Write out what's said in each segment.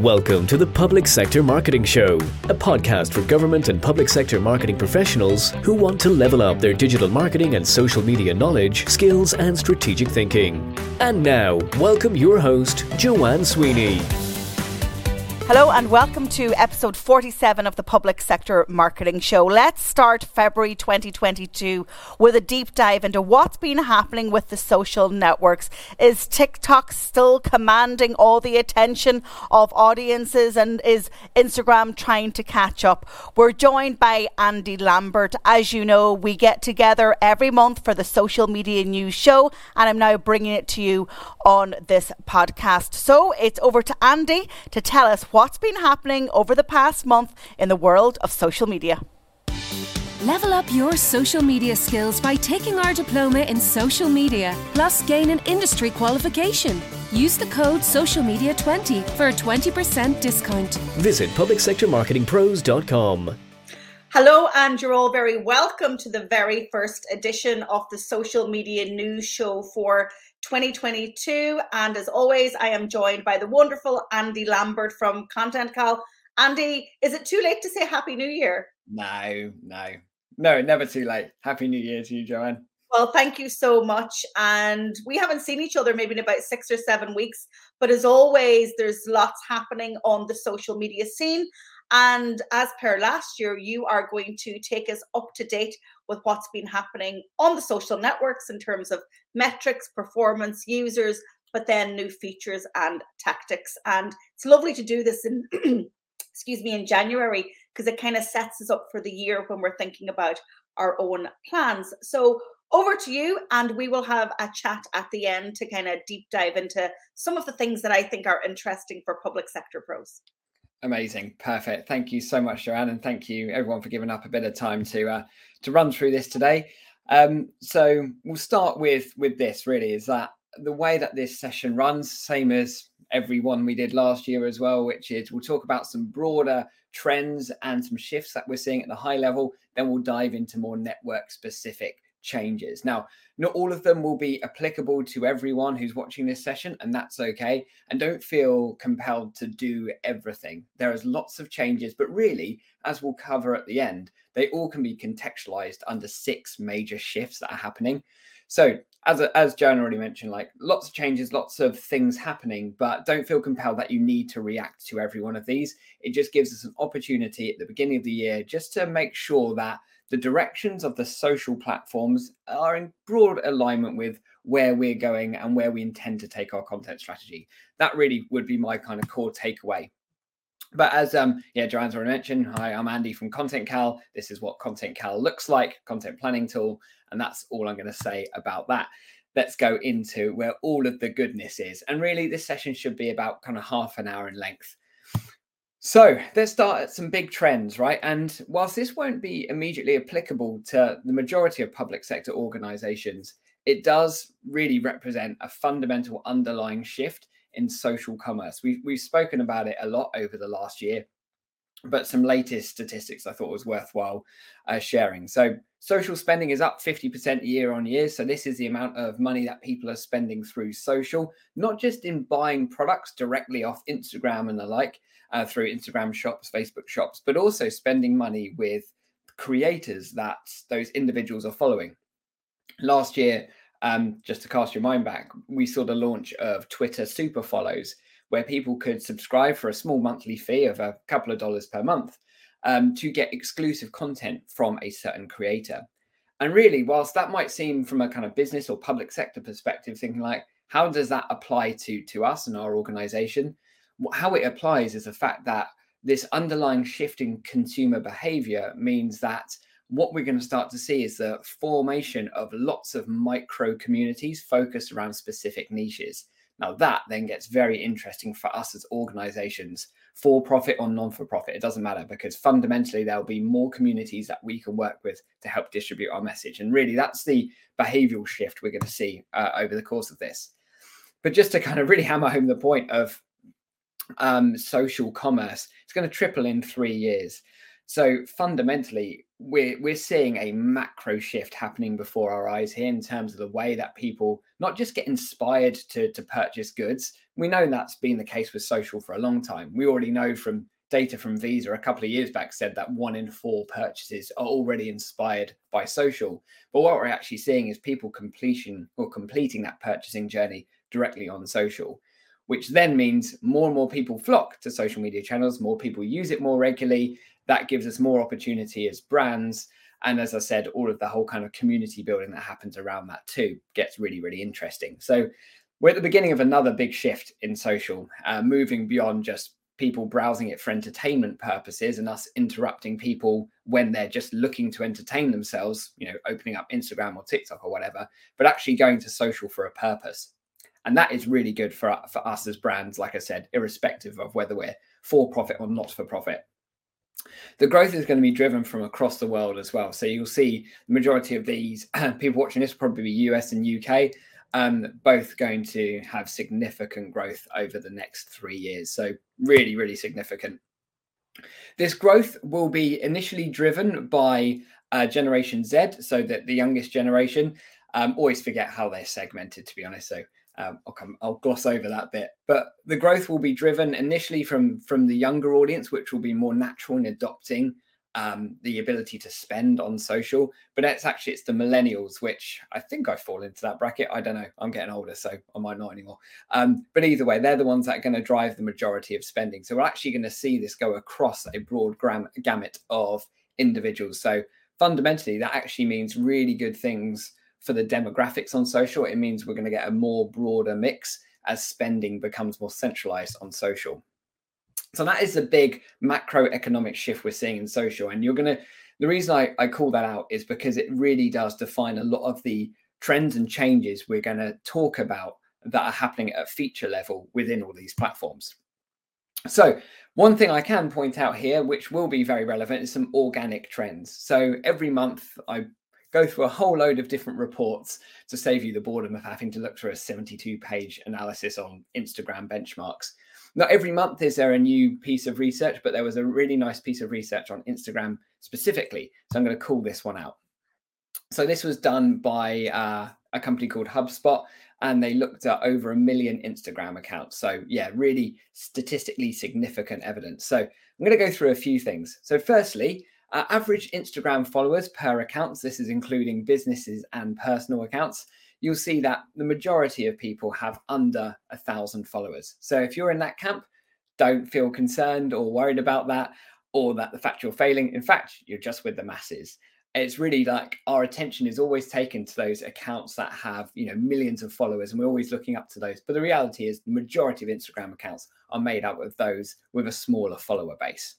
Welcome to the Public Sector Marketing Show, a podcast for government and public sector marketing professionals who want to level up their digital marketing and social media knowledge, skills, and strategic thinking. And now, welcome your host, Joanne Sweeney. Hello and welcome to episode 47 of the Public Sector Marketing Show. Let's start February 2022 with a deep dive into what's been happening with the social networks. Is TikTok still commanding all the attention of audiences and is Instagram trying to catch up? We're joined by Andy Lambert. As you know, we get together every month for the social media news show and I'm now bringing it to you on this podcast. So it's over to Andy to tell us what's been happening over the past month in the world of social media. Level up your social media skills by taking our diploma in social media, plus gain an industry qualification. Use the code SOCIALMEDIA20 for a 20% discount. Visit publicsectormarketingpros.com. Hello, and you're all very welcome to the very first edition of the Social Media News Show for 2022. And as always, I am joined by the wonderful Andy Lambert from ContentCal. Andy, is it too late to say Happy New Year? No, no, no, never too late. Happy New Year to you, Joanne. Well, thank you so much. And we haven't seen each other maybe in about six or seven weeks. But as always, there's lots happening on the social media scene. And as per last year, you are going to take us up to date with what's been happening on the social networks in terms of metrics, performance, users, but then new features and tactics. And it's lovely to do this in, excuse me, in January because it kind of sets us up for the year when we're thinking about our own plans. So over to you, and we will have a chat at the end to kind of deep dive into some of the things that I think are interesting for public sector pros. Amazing, perfect. Thank you so much, Joanne, and thank you everyone for giving up a bit of time to uh, to run through this today. Um, so we'll start with with this. Really, is that the way that this session runs, same as every one we did last year as well, which is we'll talk about some broader trends and some shifts that we're seeing at the high level. Then we'll dive into more network specific changes. Now, not all of them will be applicable to everyone who's watching this session, and that's okay. And don't feel compelled to do everything. There is lots of changes, but really, as we'll cover at the end, they all can be contextualized under six major shifts that are happening. So, as as Joan already mentioned, like lots of changes, lots of things happening, but don't feel compelled that you need to react to every one of these. It just gives us an opportunity at the beginning of the year just to make sure that the directions of the social platforms are in broad alignment with where we're going and where we intend to take our content strategy. That really would be my kind of core takeaway. But as um yeah, Joanne's already mentioned, hi, I'm Andy from ContentCal. This is what ContentCal looks like, content planning tool, and that's all I'm going to say about that. Let's go into where all of the goodness is. And really, this session should be about kind of half an hour in length. So let's start at some big trends, right? And whilst this won't be immediately applicable to the majority of public sector organizations, it does really represent a fundamental underlying shift in social commerce. We've, we've spoken about it a lot over the last year, but some latest statistics I thought was worthwhile uh, sharing. So, social spending is up 50% year on year. So, this is the amount of money that people are spending through social, not just in buying products directly off Instagram and the like, uh, through Instagram shops, Facebook shops, but also spending money with creators that those individuals are following. Last year, um, just to cast your mind back, we saw the launch of Twitter Super Follows, where people could subscribe for a small monthly fee of a couple of dollars per month um, to get exclusive content from a certain creator. And really, whilst that might seem from a kind of business or public sector perspective, thinking like, how does that apply to to us and our organization? How it applies is the fact that this underlying shift in consumer behavior means that what we're going to start to see is the formation of lots of micro communities focused around specific niches. Now, that then gets very interesting for us as organizations, for profit or non for profit. It doesn't matter because fundamentally there'll be more communities that we can work with to help distribute our message. And really, that's the behavioral shift we're going to see uh, over the course of this. But just to kind of really hammer home the point of um, social commerce. It's going to triple in three years. So fundamentally, we're we're seeing a macro shift happening before our eyes here in terms of the way that people not just get inspired to to purchase goods. We know that's been the case with social for a long time. We already know from data from Visa a couple of years back said that one in four purchases are already inspired by social. But what we're actually seeing is people completion or completing that purchasing journey directly on social, which then means more and more people flock to social media channels, more people use it more regularly. That gives us more opportunity as brands. And as I said, all of the whole kind of community building that happens around that too gets really, really interesting. So we're at the beginning of another big shift in social, uh, moving beyond just people browsing it for entertainment purposes and us interrupting people when they're just looking to entertain themselves, you know, opening up Instagram or TikTok or whatever, but actually going to social for a purpose. And that is really good for, for us as brands, like I said, irrespective of whether we're for profit or not for profit. The growth is going to be driven from across the world as well. So you'll see the majority of these people watching this probably be US and UK, um, both going to have significant growth over the next three years. So, really, really significant. This growth will be initially driven by uh, Generation Z, so that the youngest generation. Um, always forget how they're segmented, to be honest. So um, I'll come, I'll gloss over that bit. But the growth will be driven initially from from the younger audience, which will be more natural in adopting um, the ability to spend on social, but it's actually it's the millennials, which I think I fall into that bracket. I don't know. I'm getting older, so I might not anymore. Um, but either way, they're the ones that are going to drive the majority of spending. So we're actually going to see this go across a broad gram- gamut of individuals. So fundamentally, that actually means really good things for the demographics on social. It means we're going to get a more broader mix as spending becomes more centralized on social. So that is a big macroeconomic shift we're seeing in social. And you're going to, the reason I, I call that out is because it really does define a lot of the trends and changes we're going to talk about that are happening at feature level within all these platforms. So, one thing I can point out here, which will be very relevant, is some organic trends. So, every month I go through a whole load of different reports to save you the boredom of having to look through a 72 page analysis on Instagram benchmarks not every month is there a new piece of research, but there was a really nice piece of research on Instagram specifically. So I'm going to call this one out. So this was done by uh, a company called HubSpot, and they looked at over a million Instagram accounts. So yeah, really statistically significant evidence. So I'm going to go through a few things. So firstly, uh, average Instagram followers per accounts. This is including businesses and personal accounts you'll see that the majority of people have under a thousand followers. So if you're in that camp, don't feel concerned or worried about that or that the fact you're failing. In fact, you're just with the masses. It's really like our attention is always taken to those accounts that have, you know, millions of followers, and we're always looking up to those. But the reality is, the majority of Instagram accounts are made up of those with a smaller follower base.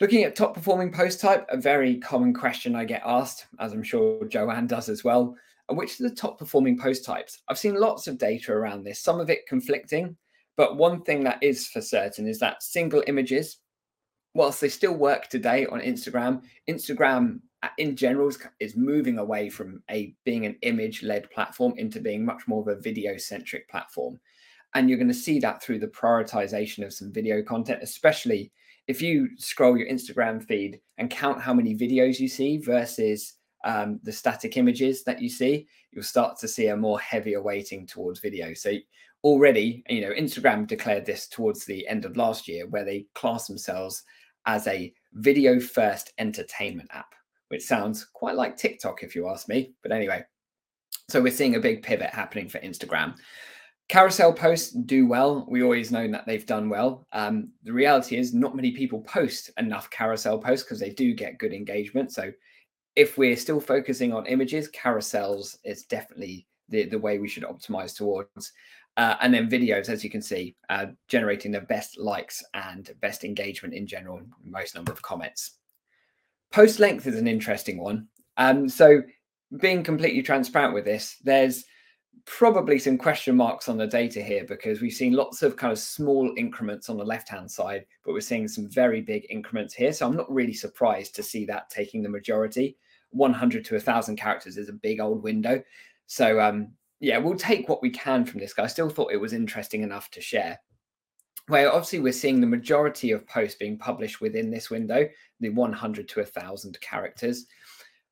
Looking at top performing post type, a very common question I get asked, as I'm sure Joanne does as well which are the top performing post types. I've seen lots of data around this, some of it conflicting, but one thing that is for certain is that single images, whilst they still work today on Instagram, Instagram uh, in general is, is moving away from a being an image led platform into being much more of a video centric platform. And you're going to see that through the prioritization of some video content, especially if you scroll your Instagram feed and count how many videos you see versus um, the static images that you see, you'll start to see a more heavier weighting towards video. So already, you know, Instagram declared this towards the end of last year, where they class themselves as a video first entertainment app, which sounds quite like TikTok, if you ask me. But anyway, so we're seeing a big pivot happening for Instagram. Carousel posts do well. We always know that they've done well. Um, the reality is, not many people post enough carousel posts because they do get good engagement. So if we're still focusing on images, carousels is definitely the, the way we should optimize towards. Uh, and then videos, as you can see, uh, generating the best likes and best engagement in general, most number of comments. Post length is an interesting one. Um, so, being completely transparent with this, there's probably some question marks on the data here because we've seen lots of kind of small increments on the left hand side, but we're seeing some very big increments here. So I'm not really surprised to see that taking the majority. 100 to 1,000 characters is a big old window. So um, yeah, we'll take what we can from this guy. I still thought it was interesting enough to share. where obviously we're seeing the majority of posts being published within this window, the 100 to 1,000 characters.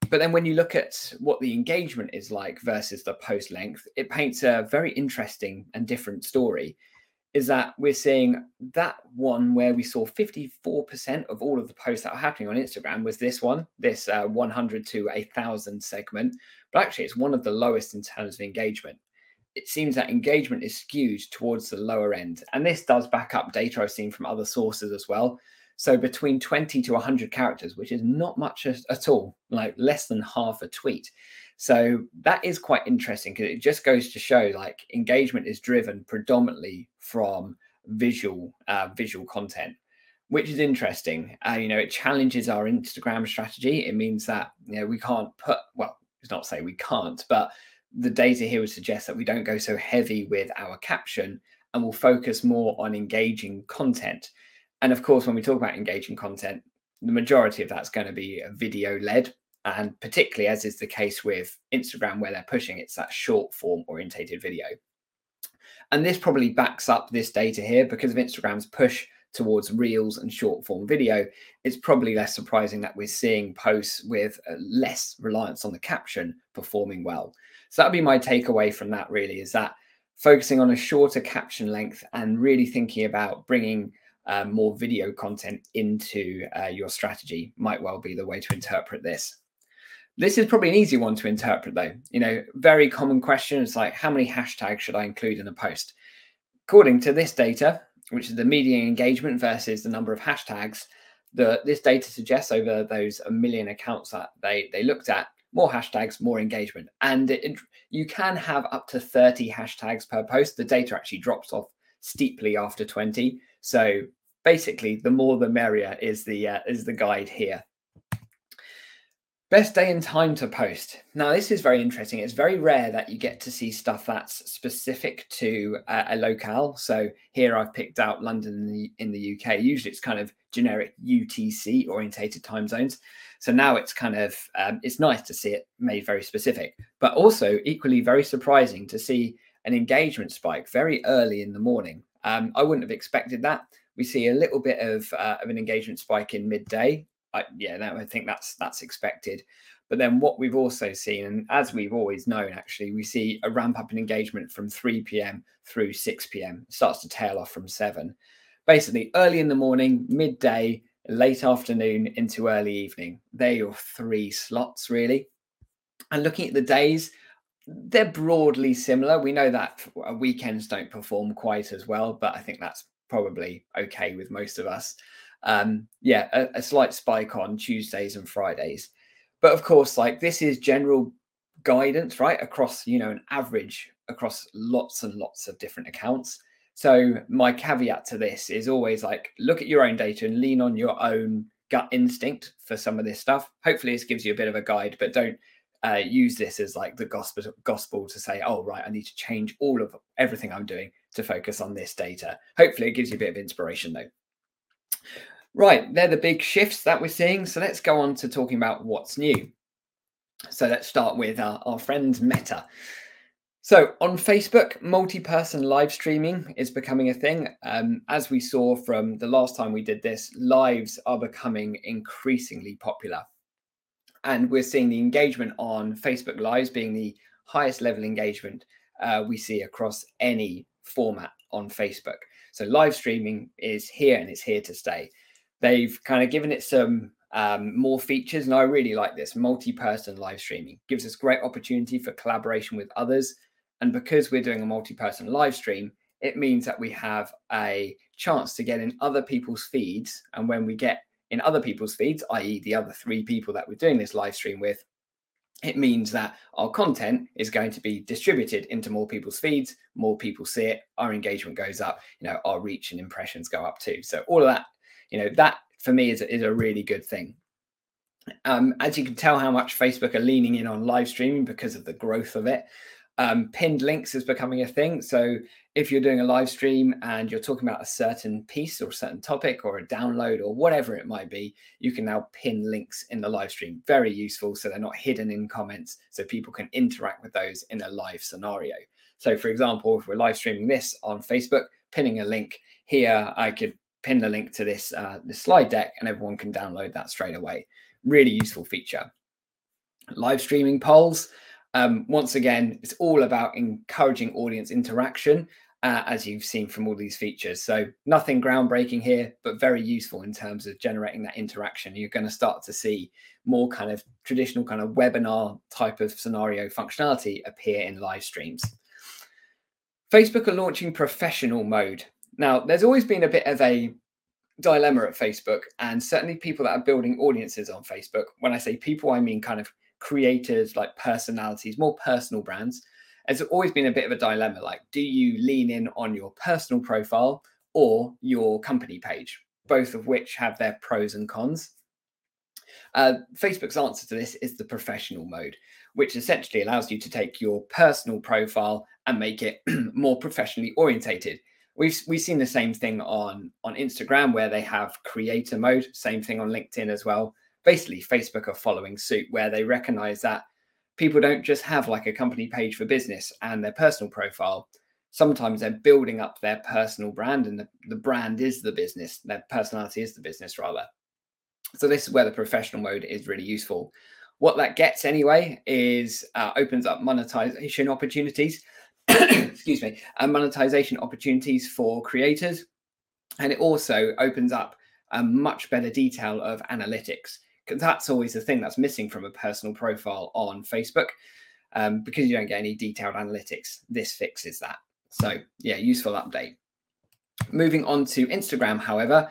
But then when you look at what the engagement is like versus the post length, it paints a very interesting and different story. Is that we're seeing that one where we saw 54% of all of the posts that are happening on Instagram was this one, this uh, 100 to 1,000 segment. But actually, it's one of the lowest in terms of engagement it seems that engagement is skewed towards the lower end. And this does back up data I've seen from other sources as well. So between 20 to 100 characters, which is not much at all, like less than half a tweet. So that is quite interesting because it just goes to show like engagement is driven predominantly from visual uh, visual content, which is interesting. Uh, you know, it challenges our Instagram strategy. It means that you know we can't put well, it's not say we can't, but the data here would suggest that we don't go so heavy with our caption and we'll focus more on engaging content. And of course, when we talk about engaging content, the majority of that's going to be video led. And particularly as is the case with Instagram, where they're pushing it's that short form orientated video. And this probably backs up this data here because of Instagram's push towards reels and short form video. It's probably less surprising that we're seeing posts with uh, less reliance on the caption performing well. So that'd be my takeaway from that. Really, is that focusing on a shorter caption length and really thinking about bringing uh, more video content into uh, your strategy might well be the way to interpret this. This is probably an easy one to interpret, though. You know, very common question. Like, how many hashtags should I include in a post? According to this data, which is the median engagement versus the number of hashtags, the this data suggests over those a million accounts that they they looked at, more hashtags, more engagement. And it, you can have up to 30 hashtags per post. The data actually drops off steeply after 20. So basically, the more the merrier is the uh, is the guide here. Best day and time to post. Now, this is very interesting. It's very rare that you get to see stuff that's specific to uh, a locale. So here I've picked out London in the, in the UK. Usually it's kind of generic UTC orientated time zones. So now it's kind of um, it's nice to see it made very specific, but also equally very surprising to see an engagement spike very early in the morning. Um, I wouldn't have expected that. We see a little bit of uh, of an engagement spike in midday I, yeah, that, I think that's that's expected. But then what we've also seen, and as we've always known, actually, we see a ramp up in engagement from 3 p.m. through 6 p.m. It starts to tail off from 7. Basically, early in the morning, midday, late afternoon into early evening. They're your three slots, really. And looking at the days, they're broadly similar. We know that weekends don't perform quite as well, but I think that's probably okay with most of us um, yeah, a, a slight spike on Tuesdays and Fridays. But of course, like this is general guidance, right? Across, you know, an average across lots and lots of different accounts. So my caveat to this is always like look at your own data and lean on your own gut instinct for some of this stuff. Hopefully, this gives you a bit of a guide, but don't uh, use this as like the gospel gospel to say, oh right, I need to change all of everything I'm doing to focus on this data. Hopefully, it gives you a bit of inspiration though. Right, they're the big shifts that we're seeing. So let's go on to talking about what's new. So let's start with our, our friends Meta. So on Facebook, multi-person live streaming is becoming a thing. Um, as we saw from the last time we did this, lives are becoming increasingly popular. And we're seeing the engagement on Facebook Lives being the highest level engagement uh, we see across any format on Facebook. So live streaming is here and it's here to stay they've kind of given it some um, more features, and I really like this. Multi-person live streaming gives us great opportunity for collaboration with others, and because we're doing a multi-person live stream, it means that we have a chance to get in other people's feeds, and when we get in other people's feeds, i.e., the other three people that we're doing this live stream with, it means that our content is going to be distributed into more people's feeds more people see it our engagement goes up you know our reach and impressions go up too. So all of that you know that for me is, is a really good thing. Um, as you can tell how much facebook are leaning in on live streaming because of the growth of it um, pinned links is becoming a thing. So if you're doing a live stream and you're talking about a certain piece or a certain topic or a download or whatever it might be you can now pin links in the live stream very useful so they're not hidden in comments so people can interact with those in a live scenario so for example if we're live streaming this on facebook pinning a link here I could pin the link to this uh, this slide deck and everyone can download that straight away. Really useful feature. Live streaming polls. Um, once again, it's all about encouraging audience interaction, uh, as you've seen from all these features. So nothing groundbreaking here, but very useful in terms of generating that interaction. You're going to start to see more kind of traditional kind of webinar type of scenario functionality appear in live streams. Facebook are launching professional mode. Now, there's always been a bit of a dilemma at Facebook, and certainly people that are building audiences on Facebook. When I say people, I mean kind of creators, like personalities, more personal brands. It's always been a bit of a dilemma. Like, do you lean in on your personal profile or your company page? Both of which have their pros and cons. Uh, Facebook's answer to this is the professional mode, which essentially allows you to take your personal profile and make it more professionally orientated. We've we've seen the same thing on on Instagram where they have creator mode. Same thing on LinkedIn as well. Basically, Facebook are following suit where they recognize that people don't just have like a company page for business and their personal profile. Sometimes they're building up their personal brand, and the, the brand is the business. Their personality is the business, rather. So this is where the professional mode is really useful. What that gets anyway is uh, opens up monetization opportunities. excuse me, and monetization opportunities for creators, and it also opens up a much better detail of analytics that's always the thing that's missing from a personal profile on Facebook. Um, because you don't get any detailed analytics, this fixes that. So yeah, useful update. Moving on to Instagram, however,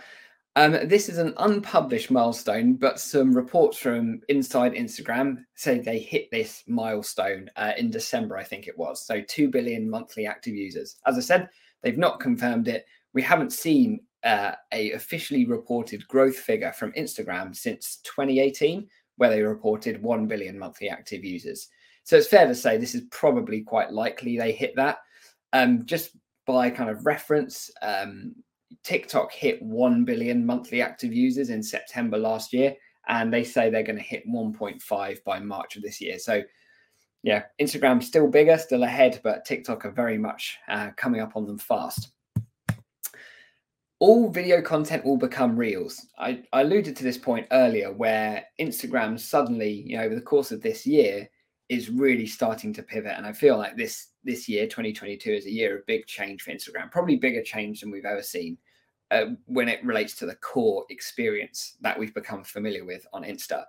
um, this is an unpublished milestone, but some reports from inside Instagram say they hit this milestone uh, in December, I think it was. So 2 billion monthly active users. As I said, they've not confirmed it. We haven't seen uh, a officially reported growth figure from Instagram since 2018, where they reported 1 billion monthly active users. So it's fair to say this is probably quite likely they hit that. Um, just by kind of reference, um, TikTok hit 1 billion monthly active users in September last year, and they say they're going to hit 1.5 by March of this year. So, yeah, Instagram's still bigger, still ahead, but TikTok are very much uh, coming up on them fast. All video content will become reels. I, I alluded to this point earlier where Instagram suddenly, you know, over the course of this year, is really starting to pivot. And I feel like this this year, 2022, is a year of big change for Instagram, probably bigger change than we've ever seen uh, when it relates to the core experience that we've become familiar with on Insta.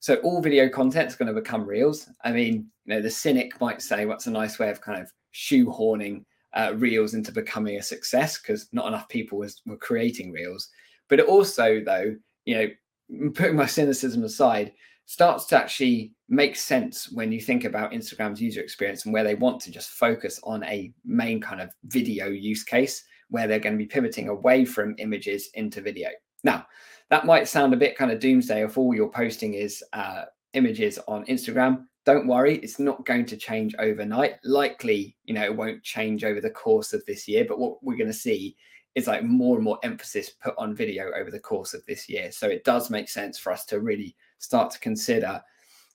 So all video content is going to become reels. I mean, you know, the cynic might say, "What's a nice way of kind of shoehorning uh, reels into becoming a success?" Because not enough people was, were creating reels. But it also, though, you know, putting my cynicism aside, starts to actually make sense when you think about Instagram's user experience and where they want to just focus on a main kind of video use case where they're going to be pivoting away from images into video. Now, that might sound a bit kind of doomsday if all you're posting is uh, images on Instagram. Don't worry, it's not going to change overnight. Likely, you know, it won't change over the course of this year, but what we're going to see is like more and more emphasis put on video over the course of this year. So it does make sense for us to really start to consider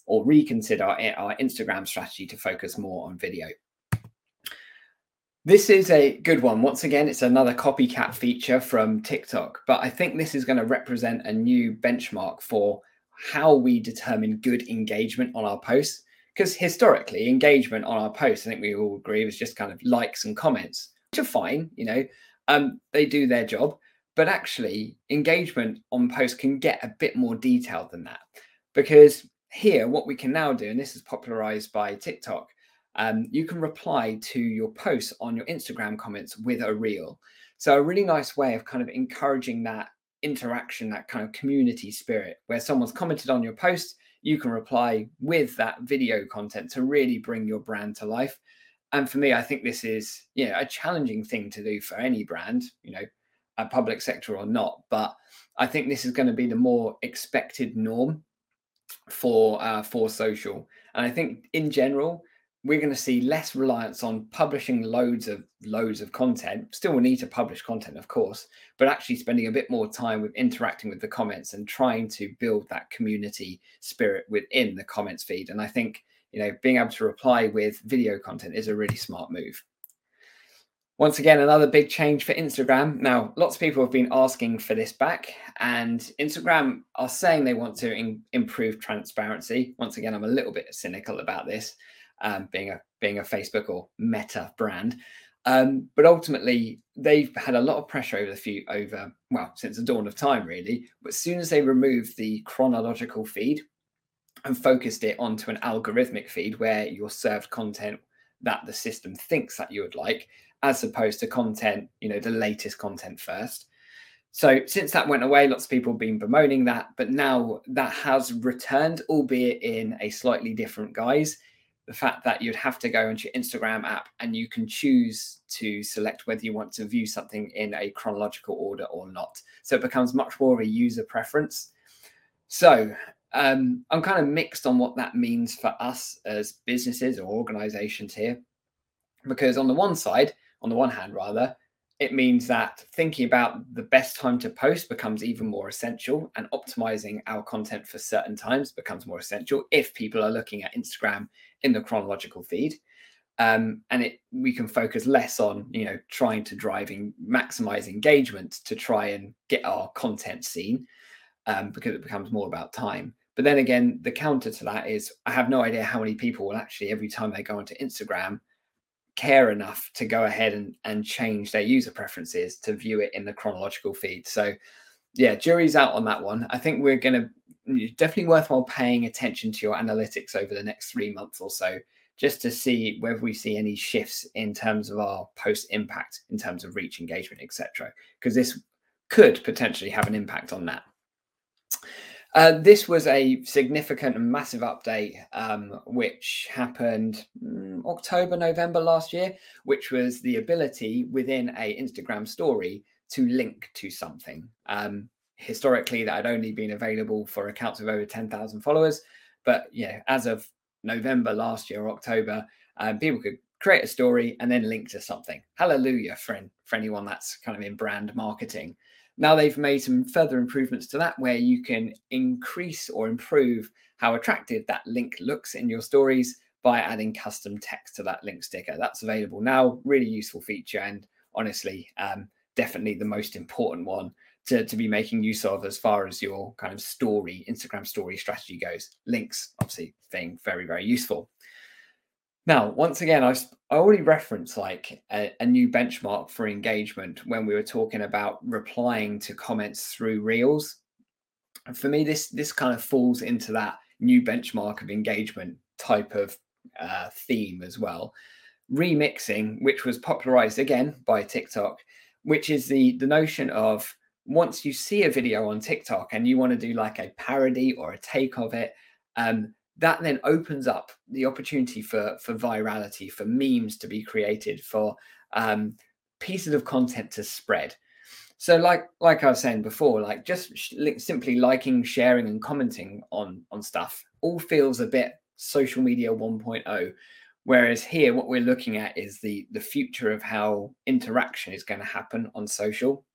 or reconsider our Instagram strategy to focus more on video. This is a good one. Once again, it's another copycat feature from TikTok, but I think this is going to represent a new benchmark for how we determine good engagement on our posts. Because historically, engagement on our posts, I think we all agree, was just kind of likes and comments, which are fine. You know, um, they do their job but actually engagement on posts can get a bit more detailed than that because here what we can now do and this is popularized by tiktok um, you can reply to your posts on your instagram comments with a reel so a really nice way of kind of encouraging that interaction that kind of community spirit where someone's commented on your post you can reply with that video content to really bring your brand to life and for me i think this is you know a challenging thing to do for any brand you know a public sector or not. But I think this is going to be the more expected norm for uh, for social. And I think in general, we're going to see less reliance on publishing loads of loads of content. Still, we need to publish content, of course, but actually spending a bit more time with interacting with the comments and trying to build that community spirit within the comments feed. And I think you know being able to reply with video content is a really smart move. Once again, another big change for Instagram. Now, lots of people have been asking for this back, and Instagram are saying they want to in, improve transparency. Once again, I'm a little bit cynical about this, um, being a being a Facebook or Meta brand. Um, but ultimately, they've had a lot of pressure over the few over well since the dawn of time, really. But as soon as they removed the chronological feed and focused it onto an algorithmic feed where you're served content that the system thinks that you would like, as opposed to content, you know, the latest content first. So since that went away, lots of people have been bemoaning that, but now that has returned, albeit in a slightly different guise. The fact that you'd have to go into your Instagram app and you can choose to select whether you want to view something in a chronological order or not. So it becomes much more of a user preference. So um, I'm kind of mixed on what that means for us as businesses or organizations here. Because on the one side, on the one hand, rather, it means that thinking about the best time to post becomes even more essential and optimizing our content for certain times becomes more essential if people are looking at Instagram in the chronological feed. Um, and it we can focus less on you know trying to driving maximize engagement to try and get our content seen um, because it becomes more about time but then again the counter to that is i have no idea how many people will actually every time they go onto instagram care enough to go ahead and, and change their user preferences to view it in the chronological feed. So, yeah, jury's out on that one. I think we're going to definitely worthwhile paying attention to your analytics over the next three months or so, just to see whether we see any shifts in terms of our post impact, in terms of reach, engagement, etc. Because this could potentially have an impact on that. Uh, this was a significant and massive update, um, which happened um, October, November last year, which was the ability within a Instagram story to link to something. Um, historically, that had only been available for accounts of over 10,000 followers. But yeah, as of November last year, October, um, people could create a story and then link to something. Hallelujah, friend, for anyone that's kind of in brand marketing. Now they've made some further improvements to that where you can increase or improve how attractive that link looks in your stories by adding custom text to that link sticker. That's available now. Really useful feature and honestly, um, definitely the most important one to, to be making use of as far as your kind of story, Instagram story strategy goes. Links, obviously, being very, very useful. Now, once again, I, I already referenced like a, a, new benchmark for engagement when we were talking about replying to comments through Reels. For me, this this kind of falls into that new benchmark of engagement type of uh, theme as well. Remixing, which was popularized again by TikTok, which is the the notion of once you see a video on TikTok and you want to do like a parody or a take of it, um, that then opens up the opportunity for for virality, for memes to be created, for um, pieces of content to spread. So, like like I was saying before, like just sh- simply liking, sharing, and commenting on on stuff all feels a bit social media 1.0. Whereas here, what we're looking at is the the future of how interaction is going to happen on social,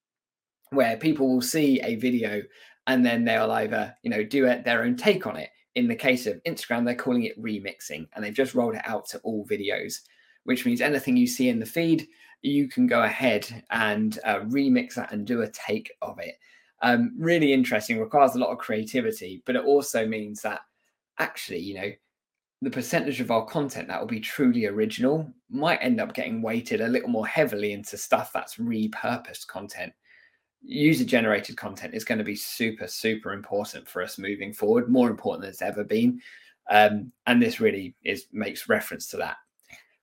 where people will see a video and then they'll either you know do it, their own take on it in the case of Instagram, they're calling it remixing and they've just rolled it out to all videos, which means anything you see in the feed, you can go ahead and uh, remix that and do a take of it. Um, really interesting, requires a lot of creativity, but it also means that actually, you know, the percentage of our content that will be truly original might end up getting weighted a little more heavily into stuff that's repurposed content. User generated content is going to be super super important for us moving forward more important than it's ever been um, and this really is makes reference to that.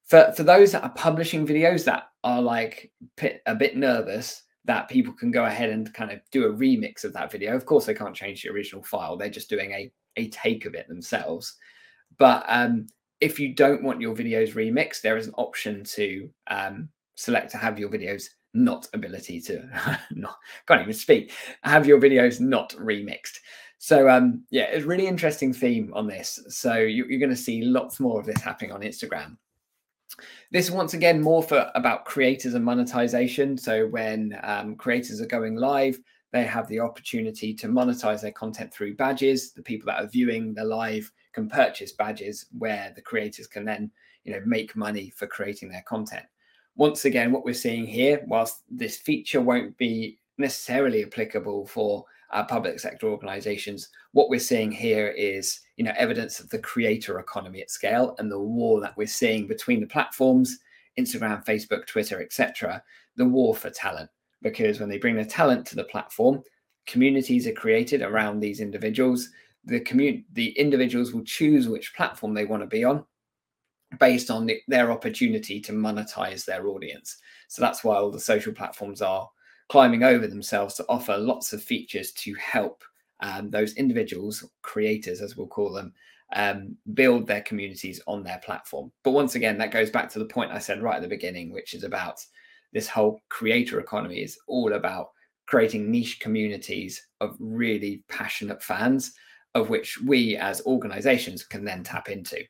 For for those that are publishing videos that are like a bit nervous that people can go ahead and kind of do a remix of that video of course they can't change the original file they're just doing a a take of it themselves but um, if you don't want your videos remixed there is an option to um, select to have your videos not ability to not can't even speak have your videos not remixed. So um yeah it's really interesting theme on this. So you, are going to see lots more of this happening on instagram. This once again more for about creators and monetization. So when um, creators are going live they have the opportunity to monetize their content through badges. The people that are viewing the live can purchase badges where the creators can then you know make money for creating their content once again, what we're seeing here, whilst this feature won't be necessarily applicable for public sector organizations, what we're seeing here is you know evidence of the creator economy at scale and the war that we're seeing between the platforms, Instagram, Facebook, Twitter, etc. The war for talent, because when they bring the talent to the platform, communities are created around these individuals. The community, the individuals will choose which platform they want to be on based on the, their opportunity to monetize their audience. So that's why all the social platforms are climbing over themselves to offer lots of features to help um, those individuals, creators, as we'll call them, um, build their communities on their platform. But once again, that goes back to the point I said right at the beginning, which is about this whole creator economy is all about creating niche communities of really passionate fans, of which we as organizations can then tap into.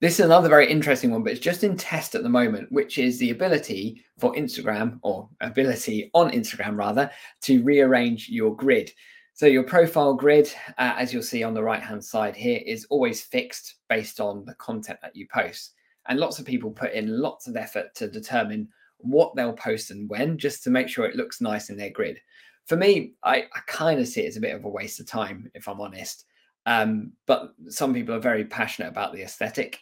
This is another very interesting one, but it's just in test at the moment, which is the ability for Instagram or ability on Instagram rather to rearrange your grid. So your profile grid, uh, as you'll see on the right hand side here, is always fixed based on the content that you post. And lots of people put in lots of effort to determine what they'll post and when, just to make sure it looks nice in their grid. For me, I, I kind of see it as a bit of a waste of time, if I'm honest. Um, but some people are very passionate about the aesthetic.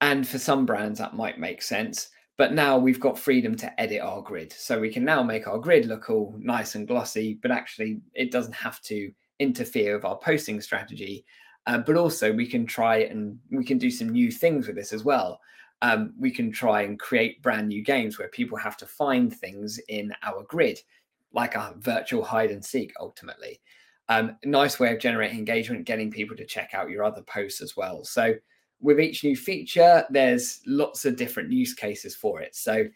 And for some brands, that might make sense. But now we've got freedom to edit our grid. So we can now make our grid look all nice and glossy, but actually it doesn't have to interfere with our posting strategy. Uh, but also we can try and we can do some new things with this as well. Um, we can try and create brand new games where people have to find things in our grid, like a virtual hide and seek ultimately. Um, nice way of generating engagement, getting people to check out your other posts as well. So with each new feature, there's lots of different use cases for it. So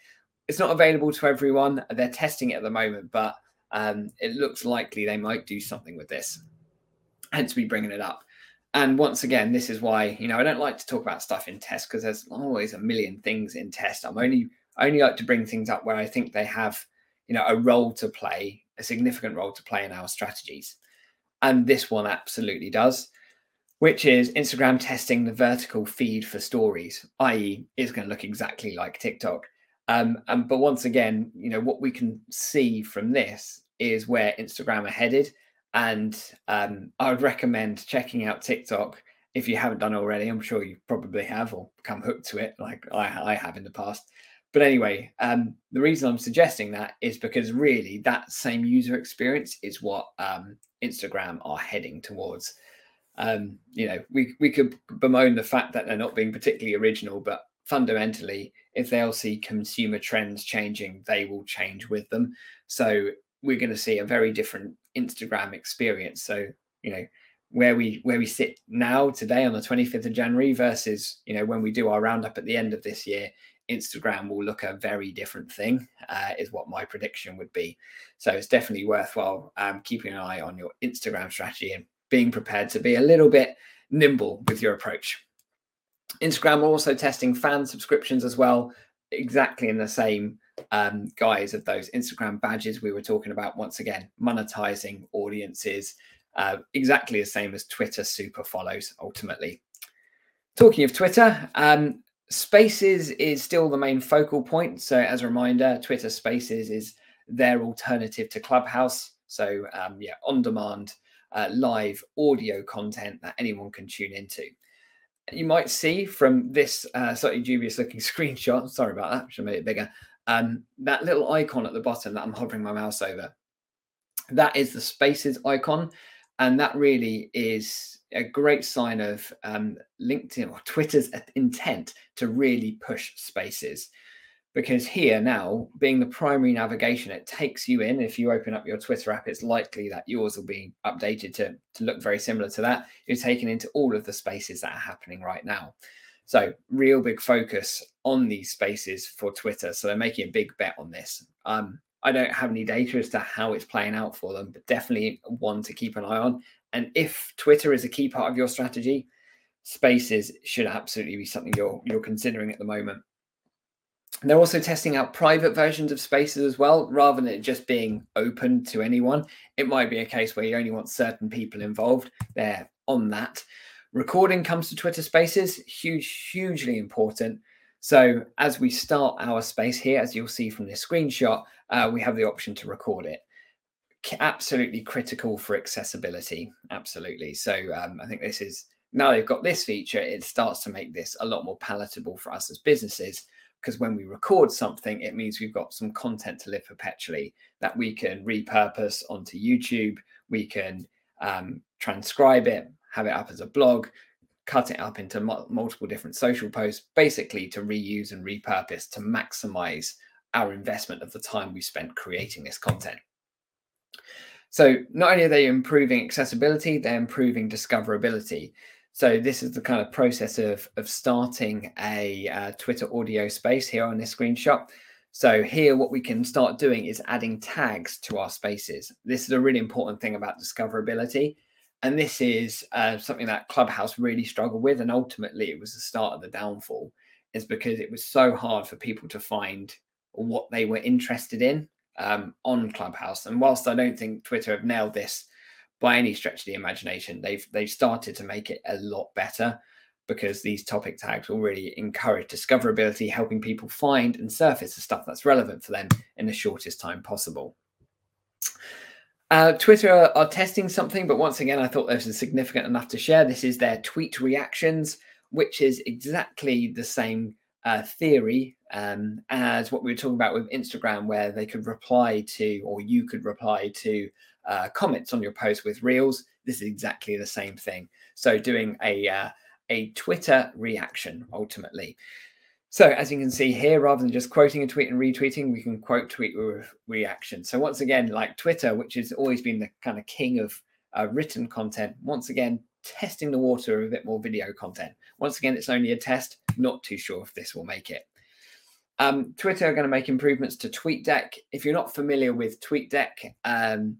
it's not available to everyone. They're testing it at the moment, but um, it looks likely they might do something with this. Hence me bringing it up. And once again, this is why you know I don't like to talk about stuff in test because there's always a million things in test. I'm only I only like to bring things up where I think they have you know a role to play, a significant role to play in our strategies and this one absolutely does, which is Instagram testing the vertical feed for stories, i.e., is going to look exactly like TikTok. Um, and but once again, you know what we can see from this is where Instagram are headed, and um, I would recommend checking out TikTok if you haven't done already. I'm sure you probably have or become hooked to it, like I, I have in the past. But anyway, um, the reason I'm suggesting that is because really that same user experience is what um, Instagram are heading towards. Um, you know, we we could bemoan the fact that they're not being particularly original, but fundamentally, if they'll see consumer trends changing, they will change with them. So we're going to see a very different Instagram experience. So you know, where we where we sit now today on the 25th of January versus you know when we do our roundup at the end of this year Instagram will look a very different thing, uh, is what my prediction would be. So it's definitely worthwhile um, keeping an eye on your Instagram strategy and being prepared to be a little bit nimble with your approach. Instagram also testing fan subscriptions as well, exactly in the same um, guise of those Instagram badges we were talking about. Once again, monetizing audiences, uh, exactly the same as Twitter super follows ultimately. Talking of Twitter, um, Spaces is still the main focal point. So, as a reminder, Twitter Spaces is their alternative to Clubhouse. So, um, yeah, on demand, uh, live audio content that anyone can tune into. You might see from this uh, slightly dubious looking screenshot, sorry about that, should made it bigger, um, that little icon at the bottom that I'm hovering my mouse over. That is the Spaces icon. And that really is a great sign of um, LinkedIn or Twitter's intent to really push spaces. Because here now, being the primary navigation, it takes you in. If you open up your Twitter app, it's likely that yours will be updated to, to look very similar to that. You're taken into all of the spaces that are happening right now. So, real big focus on these spaces for Twitter. So, they're making a big bet on this. Um, I don't have any data as to how it's playing out for them, but definitely one to keep an eye on. And if Twitter is a key part of your strategy, Spaces should absolutely be something you're you're considering at the moment. And they're also testing out private versions of Spaces as well, rather than it just being open to anyone. It might be a case where you only want certain people involved. They're on that. Recording comes to Twitter Spaces, huge, hugely important. So as we start our space here, as you'll see from this screenshot, uh, we have the option to record it. Absolutely critical for accessibility. Absolutely. So um, I think this is now they've got this feature, it starts to make this a lot more palatable for us as businesses because when we record something, it means we've got some content to live perpetually that we can repurpose onto YouTube. We can um, transcribe it, have it up as a blog, cut it up into multiple different social posts, basically to reuse and repurpose to maximize our investment of the time we spent creating this content. So not only are they improving accessibility, they're improving discoverability. So this is the kind of process of, of starting a uh, Twitter audio space here on this screenshot. So here, what we can start doing is adding tags to our spaces. This is a really important thing about discoverability. And this is uh, something that Clubhouse really struggled with. And ultimately, it was the start of the downfall, is because it was so hard for people to find what they were interested in um, on Clubhouse. And whilst I don't think Twitter have nailed this by any stretch of the imagination. They've they've started to make it a lot better because these topic tags will really encourage discoverability, helping people find and surface the stuff that's relevant for them in the shortest time possible. Uh, Twitter are, are, testing something, but once again, I thought this was significant enough to share. This is their tweet reactions, which is exactly the same uh, theory um, as what we were talking about with Instagram, where they could reply to, or you could reply to uh, comments on your post with Reels. This is exactly the same thing. So doing a uh, a Twitter reaction ultimately. So as you can see here, rather than just quoting a tweet and retweeting, we can quote tweet with reaction. So once again, like Twitter, which has always been the kind of king of uh, written content, once again testing the water of a bit more video content. Once again, it's only a test. Not too sure if this will make it. Um, Twitter are going to make improvements to TweetDeck. If you're not familiar with TweetDeck, um,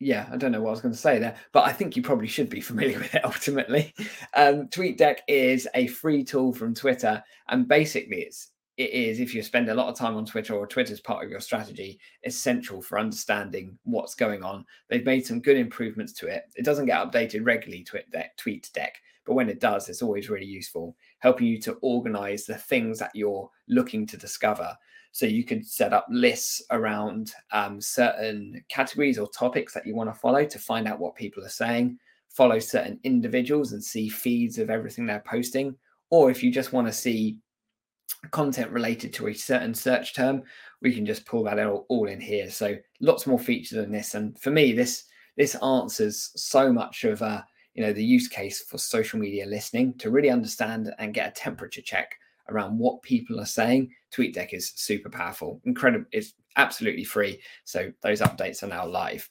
yeah, I don't know what I was going to say there, but I think you probably should be familiar with it ultimately. Um, TweetDeck is a free tool from Twitter, and basically, it's it is if you spend a lot of time on Twitter or Twitter's part of your strategy, essential for understanding what's going on. They've made some good improvements to it. It doesn't get updated regularly, TweetDeck, TweetDeck, but when it does, it's always really useful, helping you to organize the things that you're looking to discover. So you could set up lists around um, certain categories or topics that you want to follow to find out what people are saying, follow certain individuals and see feeds of everything they're posting. Or if you just want to see content related to a certain search term, we can just pull that all, all in here. So lots more features than this. And for me, this this answers so much of uh, you know the use case for social media listening to really understand and get a temperature check around what people are saying, TweetDeck is super powerful, incredible. It's absolutely free. So those updates are now live.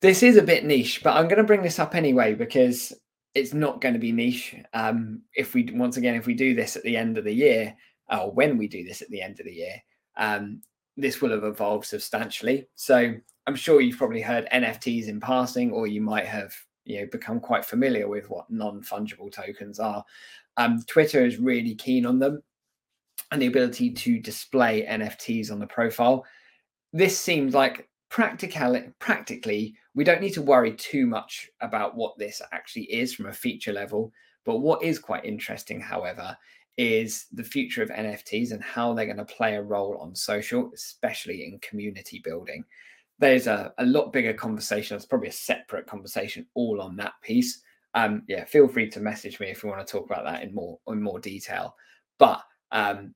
This is a bit niche, but I'm going to bring this up anyway because it's not going to be niche. Um, if we once again, if we do this at the end of the year, or when we do this at the end of the year, um, this will have evolved substantially. So I'm sure you've probably heard NFTs in passing, or you might have you know become quite familiar with what non-fungible tokens are. Um, Twitter is really keen on them and the ability to display NFTs on the profile. This seems like practically, practically, we don't need to worry too much about what this actually is from a feature level. But what is quite interesting, however, is the future of NFTs and how they're going to play a role on social, especially in community building. There's a, a lot bigger conversation. It's probably a separate conversation all on that piece um, yeah, feel free to message me if you want to talk about that in more in more detail. But um,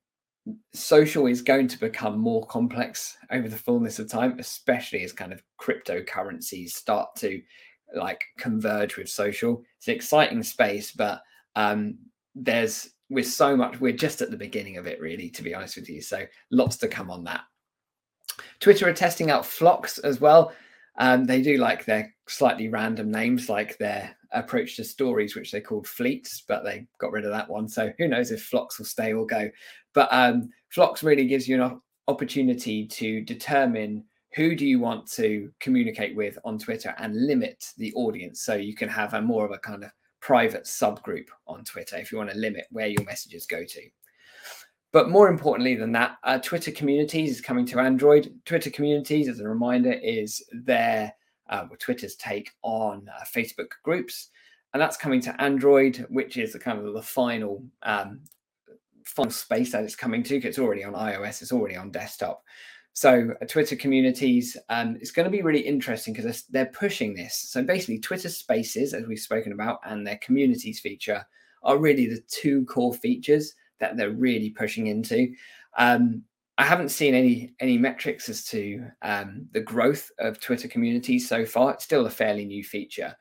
social is going to become more complex over the fullness of time, especially as kind of cryptocurrencies start to like converge with social. It's an exciting space, but um, there's we're so much we're just at the beginning of it, really, to be honest with you. So lots to come on that. Twitter are testing out flocks as well. Um, they do like their slightly random names, like their approach to stories, which they called fleets, but they got rid of that one. So who knows if flocks will stay or go. But um, flocks really gives you an opportunity to determine who do you want to communicate with on Twitter and limit the audience. So you can have a more of a kind of private subgroup on Twitter if you want to limit where your messages go to. But more importantly than that, uh, Twitter Communities is coming to Android. Twitter Communities, as a reminder, is their uh, Twitter's take on uh, Facebook groups, and that's coming to Android, which is the kind of the final um, final space that it's coming to. It's already on iOS, it's already on desktop. So uh, Twitter communities, um, it's going to be really interesting because they're, they're pushing this. So basically, Twitter Spaces, as we've spoken about, and their communities feature are really the two core features that they're really pushing into. Um, I haven't seen any any metrics as to um, the growth of Twitter communities so far. It's still a fairly new feature,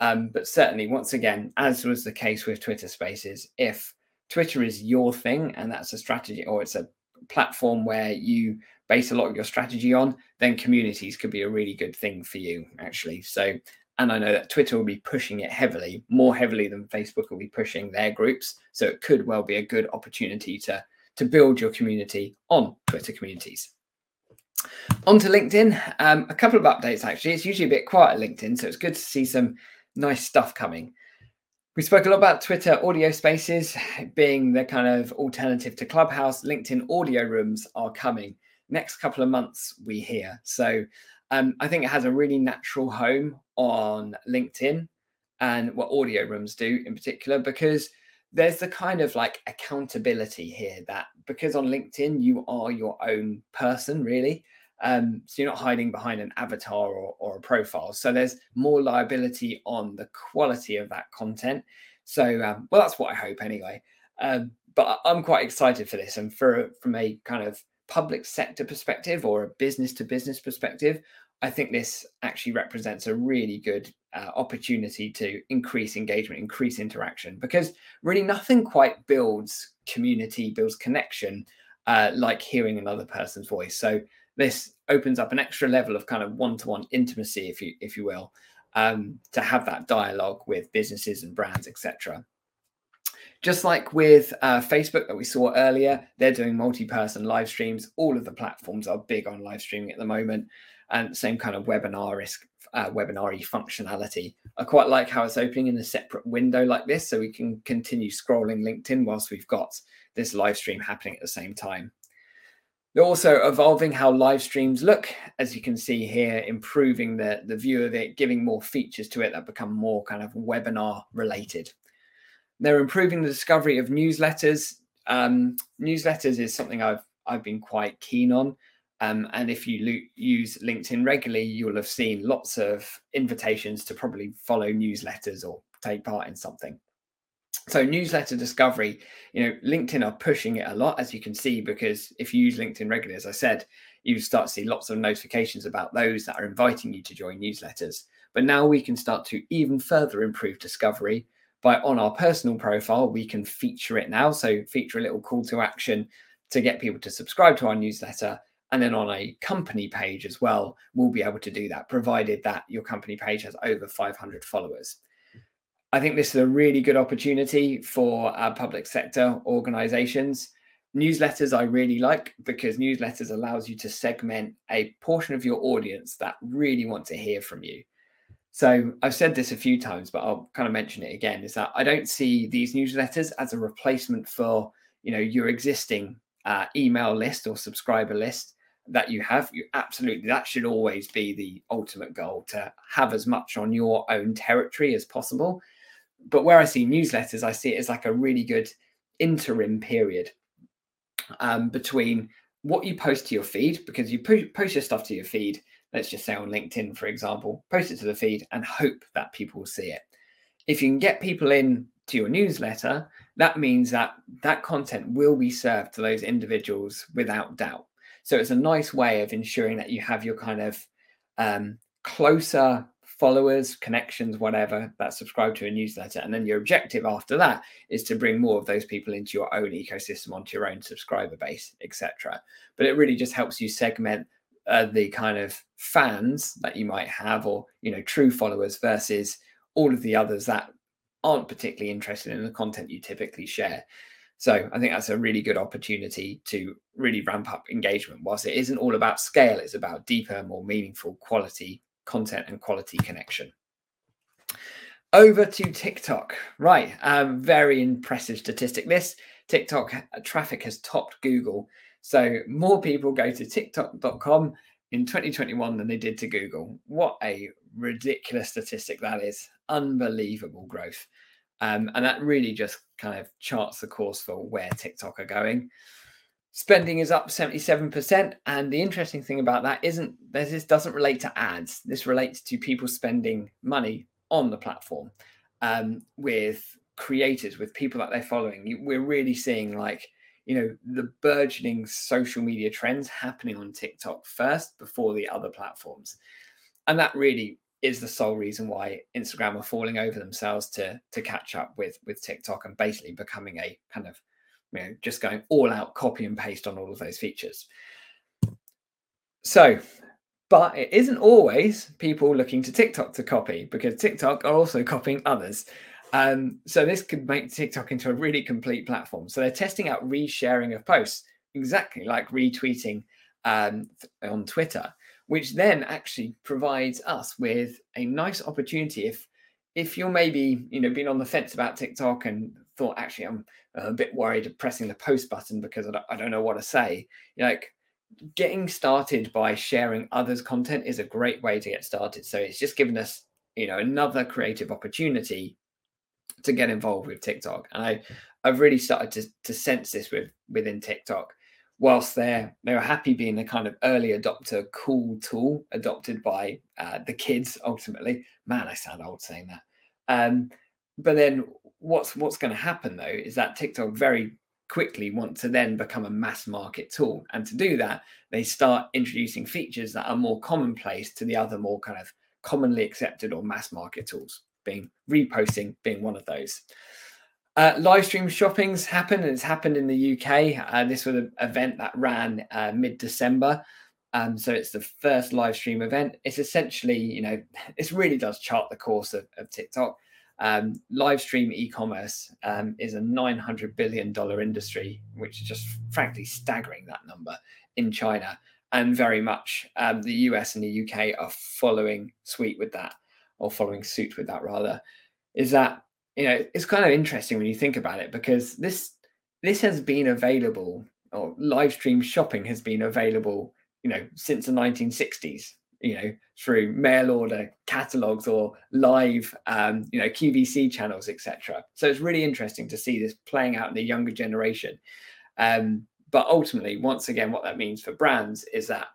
um, but certainly, once again, as was the case with Twitter Spaces, if Twitter is your thing and that's a strategy or it's a platform where you base a lot of your strategy on, then communities could be a really good thing for you, actually. So, and I know that Twitter will be pushing it heavily, more heavily than Facebook will be pushing their groups. So it could well be a good opportunity to to build your community on Twitter communities. On to LinkedIn, um, a couple of updates actually. It's usually a bit quiet at LinkedIn, so it's good to see some nice stuff coming. We spoke a lot about Twitter audio spaces being the kind of alternative to Clubhouse. LinkedIn audio rooms are coming next couple of months, we hear. So um, I think it has a really natural home on LinkedIn and what audio rooms do in particular, because there's the kind of like accountability here that because on LinkedIn you are your own person, really. Um, so you're not hiding behind an avatar or, or a profile. So there's more liability on the quality of that content. So um, well, that's what I hope anyway. Um, but I'm quite excited for this, and for from a kind of public sector perspective or a business to business perspective, I think this actually represents a really good uh, opportunity to increase engagement, increase interaction, because really nothing quite builds community, builds connection uh, like hearing another person's voice. So this opens up an extra level of kind of one-to-one intimacy, if you if you will, um, to have that dialogue with businesses and brands, etc. Just like with uh, Facebook that we saw earlier, they're doing multi-person live streams. All of the platforms are big on live streaming at the moment, and same kind of webinar uh, webinar functionality. I quite like how it's opening in a separate window like this, so we can continue scrolling LinkedIn whilst we've got this live stream happening at the same time. They're also evolving how live streams look, as you can see here, improving the, the view of it, giving more features to it that become more kind of webinar related. They're improving the discovery of newsletters. Um, newsletters is something I've I've been quite keen on. Um, and if you lo- use LinkedIn regularly, you'll have seen lots of invitations to probably follow newsletters or take part in something. So newsletter discovery, you know, LinkedIn are pushing it a lot, as you can see, because if you use LinkedIn regularly, as I said, you start to see lots of notifications about those that are inviting you to join newsletters. But now we can start to even further improve discovery by on our personal profile, we can feature it now. So feature a little call to action to get people to subscribe to our newsletter. And then on a company page as well, we'll be able to do that, provided that your company page has over 500 followers. I think this is a really good opportunity for our public sector organizations. Newsletters I really like because newsletters allows you to segment a portion of your audience that really want to hear from you. So I've said this a few times, but I'll kind of mention it again. Is that I don't see these newsletters as a replacement for you know your existing uh, email list or subscriber list that you have. You absolutely that should always be the ultimate goal to have as much on your own territory as possible. But where I see newsletters, I see it as like a really good interim period um, between what you post to your feed because you post your stuff to your feed let's just say on LinkedIn, for example, post it to the feed and hope that people will see it. If you can get people in to your newsletter, that means that that content will be served to those individuals without doubt. So it's a nice way of ensuring that you have your kind of um, closer followers, connections, whatever that subscribe to a newsletter. And then your objective after that is to bring more of those people into your own ecosystem, onto your own subscriber base, etc. But it really just helps you segment uh, the kind of fans that you might have or you know true followers versus all of the others that aren't particularly interested in the content you typically share so i think that's a really good opportunity to really ramp up engagement whilst it isn't all about scale it's about deeper more meaningful quality content and quality connection over to tiktok right um, very impressive statistic this tiktok traffic has topped google so more people go to TikTok.com in 2021 than they did to Google. What a ridiculous statistic that is! Unbelievable growth. Um, and that really just kind of charts the course for where TikTok are going. Spending is up 77%. And the interesting thing about that isn't this doesn't relate to ads. This relates to people spending money on the platform um, with creators, with people that they're following. We're really seeing like, you know, the burgeoning social media trends happening on TikTok first before the other platforms. And that really is the sole reason why Instagram are falling over themselves to to catch up with with TikTok and basically becoming a kind of you know just going all out copy and paste on all of those features. So, but it isn't always people looking to TikTok to copy because TikTok are also copying others. Um, so this could make TikTok into a really complete platform. So they're testing out resharing of posts, exactly like retweeting um, on Twitter which then actually provides us with a nice opportunity if if you're maybe you know been on the fence about TikTok and thought actually I'm uh, a bit worried of pressing the post button because I don't, I don't know what to say. Like getting started by sharing others content is a great way to get started. So it's just given us you know another creative opportunity to get involved with TikTok. And I I've really started to to sense this with within TikTok whilst they're they were happy being a kind of early adopter cool tool adopted by uh, the kids ultimately. Man i sound old saying that. Um, but then what's what's going to happen though is that tiktok very quickly want to then become a mass market tool. And to do that they start introducing features that are more commonplace to the other more kind of commonly accepted or mass market tools. Being reposting being one of those uh, live stream shoppings happen, and it's happened in the UK. Uh, this was an event that ran uh, mid December. Um, so it's the first live stream event. It's essentially, you know, this really does chart the course of, of TikTok. Um, live stream e-commerce um, is a 900 billion dollar industry, which is just frankly staggering that number in China, and very much um, the US and the UK are following suit with that, or following suit with that rather. Is that you know it's kind of interesting when you think about it because this this has been available or live stream shopping has been available you know since the 1960s you know through mail order catalogs or live um, you know qvc channels etc so it's really interesting to see this playing out in the younger generation. Um, but ultimately once again what that means for brands is that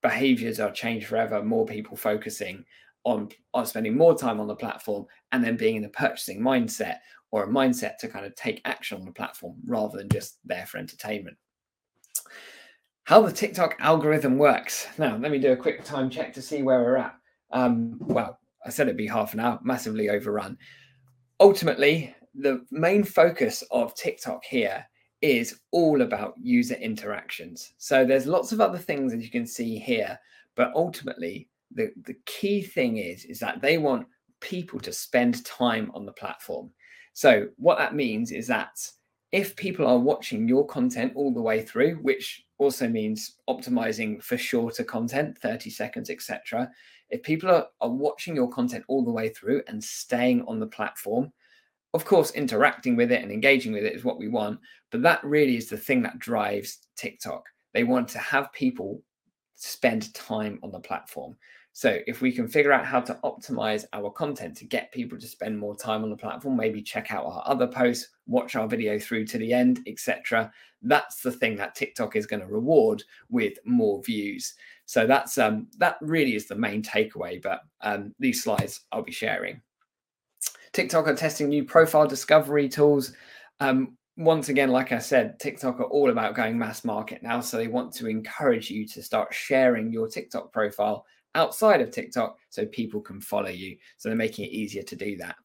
behaviors are changed forever more people focusing on on spending more time on the platform and then being in a purchasing mindset or a mindset to kind of take action on the platform rather than just there for entertainment. How the TikTok algorithm works. Now, let me do a quick time check to see where we're at. Um, well, I said it'd be half an hour, massively overrun. Ultimately, the main focus of TikTok here is all about user interactions. So there's lots of other things that you can see here, but ultimately the, the key thing is is that they want people to spend time on the platform. So what that means is that if people are watching your content all the way through, which also means optimizing for shorter content, 30 seconds, etc. If people are, are watching your content all the way through and staying on the platform, of course, interacting with it and engaging with it is what we want, but that really is the thing that drives TikTok. They want to have people spend time on the platform. So if we can figure out how to optimize our content to get people to spend more time on the platform, maybe check out our other posts, watch our video through to the end, etc. That's the thing that TikTok is going to reward with more views. So that's um that really is the main takeaway. But um, these slides I'll be sharing. TikTok are testing new profile discovery tools. Um, once again, like I said, TikTok are all about going mass market now. So they want to encourage you to start sharing your TikTok profile outside of TikTok so people can follow you. So they're making it easier to do that.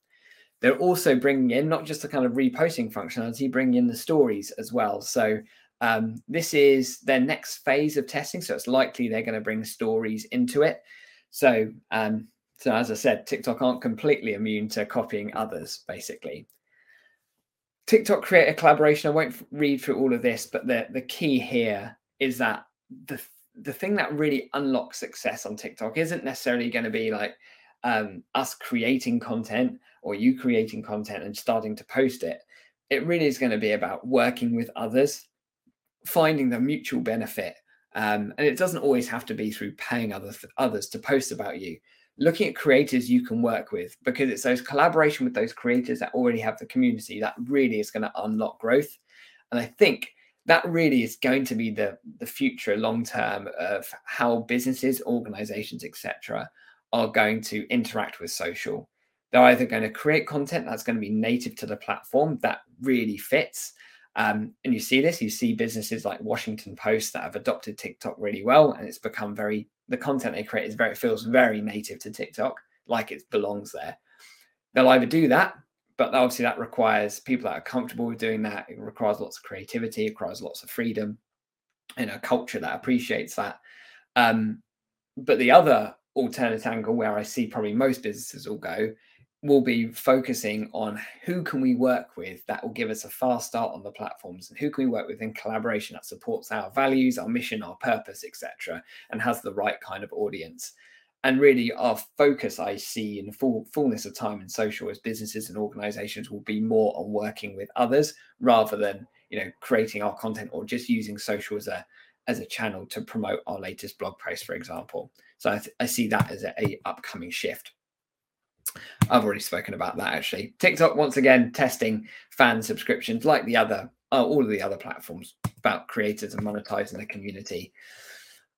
They're also bringing in not just the kind of reposting functionality, bringing in the stories as well. So um, this is their next phase of testing. So it's likely they're going to bring stories into it. So, um, so as I said, TikTok aren't completely immune to copying others, basically. TikTok creator collaboration. I won't read through all of this, but the the key here is that the the thing that really unlocks success on TikTok isn't necessarily going to be like um, us creating content or you creating content and starting to post it. It really is going to be about working with others, finding the mutual benefit. Um, and it doesn't always have to be through paying others others to post about you. looking at creators you can work with because it's those collaboration with those creators that already have the community that really is going to unlock growth. And I think that really is going to be the the future long term of how businesses, organizations, etc., are going to interact with social. They're either going to create content that's going to be native to the platform that really fits. Um, and you see this, you see businesses like Washington Post that have adopted TikTok really well, and it's become very the content they create is very feels very native to TikTok, like it belongs there. They'll either do that, but obviously that requires people that are comfortable with doing that. It requires lots of creativity, it requires lots of freedom, and a culture that appreciates that. Um, but the other alternate angle where I see probably most businesses will go will be focusing on who can we work with that will give us a fast start on the platforms and who can we work with in collaboration that supports our values our mission our purpose etc and has the right kind of audience and really our focus i see in full fullness of time in social as businesses and organizations will be more on working with others rather than you know creating our content or just using social as a as a channel to promote our latest blog post for example so i, th- I see that as a, a upcoming shift I've already spoken about that actually. TikTok once again testing fan subscriptions like the other uh, all of the other platforms about creators and monetizing the community.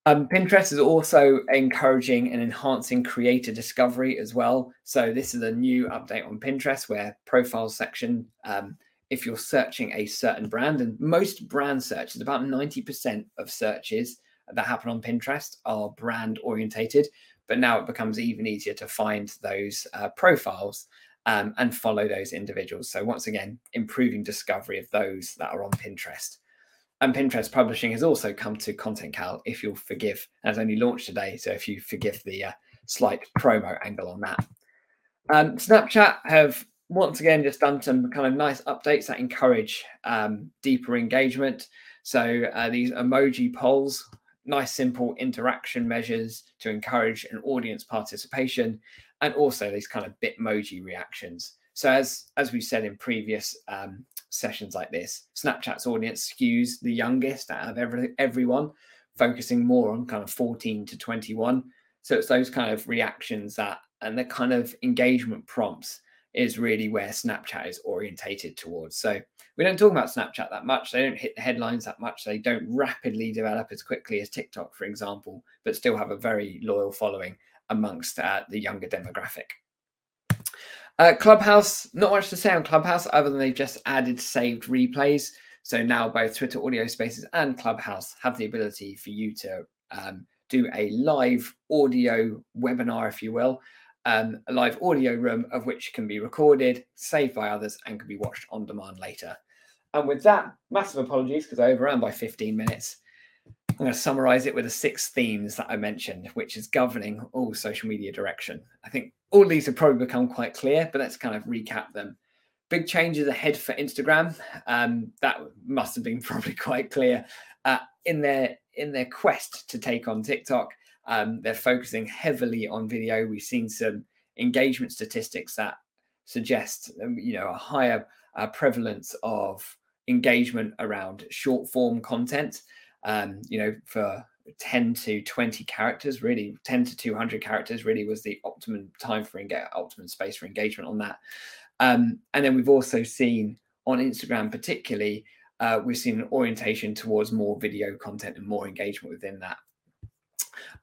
Um, Pinterest is also encouraging and enhancing creator discovery as well. So this is a new update on Pinterest where profile section. Um, if you're searching a certain brand, and most brand searches, about 90% of searches that happen on Pinterest are brand orientated but now it becomes even easier to find those uh, profiles um, and follow those individuals. So once again, improving discovery of those that are on Pinterest. And Pinterest publishing has also come to ContentCal, if you'll forgive, has only launched today. So if you forgive the uh, slight promo angle on that. Um, Snapchat have once again just done some kind of nice updates that encourage um, deeper engagement. So uh, these emoji polls nice, simple interaction measures to encourage an audience participation, and also these kind of Bitmoji reactions. So as as we said in previous um, sessions like this, Snapchat's audience skews the youngest out of every, everyone, focusing more on kind of 14 to 21. So it's those kind of reactions that and the kind of engagement prompts is really where Snapchat is orientated towards. So we don't talk about Snapchat that much. They don't hit the headlines that much. They don't rapidly develop as quickly as TikTok, for example, but still have a very loyal following amongst uh, the younger demographic. Uh, Clubhouse, not much to say on Clubhouse other than they've just added saved replays. So now both Twitter Audio Spaces and Clubhouse have the ability for you to um, do a live audio webinar, if you will, um, a live audio room of which can be recorded, saved by others, and can be watched on demand later. And with that, massive apologies because I overran by 15 minutes. I'm going to summarize it with the six themes that I mentioned, which is governing all social media direction. I think all these have probably become quite clear, but let's kind of recap them. Big changes ahead for Instagram. Um, that must have been probably quite clear uh, in their in their quest to take on TikTok. Um, they're focusing heavily on video. We've seen some engagement statistics that suggest, um, you know, a higher uh, prevalence of engagement around short form content. Um, you know, for 10 to 20 characters, really 10 to 200 characters, really was the optimum time for engage, optimum space for engagement on that. Um, and then we've also seen on Instagram, particularly, uh, we've seen an orientation towards more video content and more engagement within that.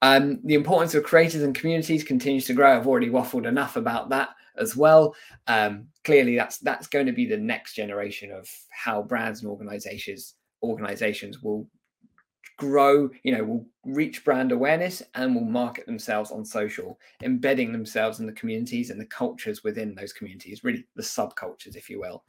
Um, the importance of creators and communities continues to grow. I've already waffled enough about that as well. Um, clearly, that's that's going to be the next generation of how brands and organizations organizations will grow. You know, will reach brand awareness and will market themselves on social, embedding themselves in the communities and the cultures within those communities, really the subcultures, if you will.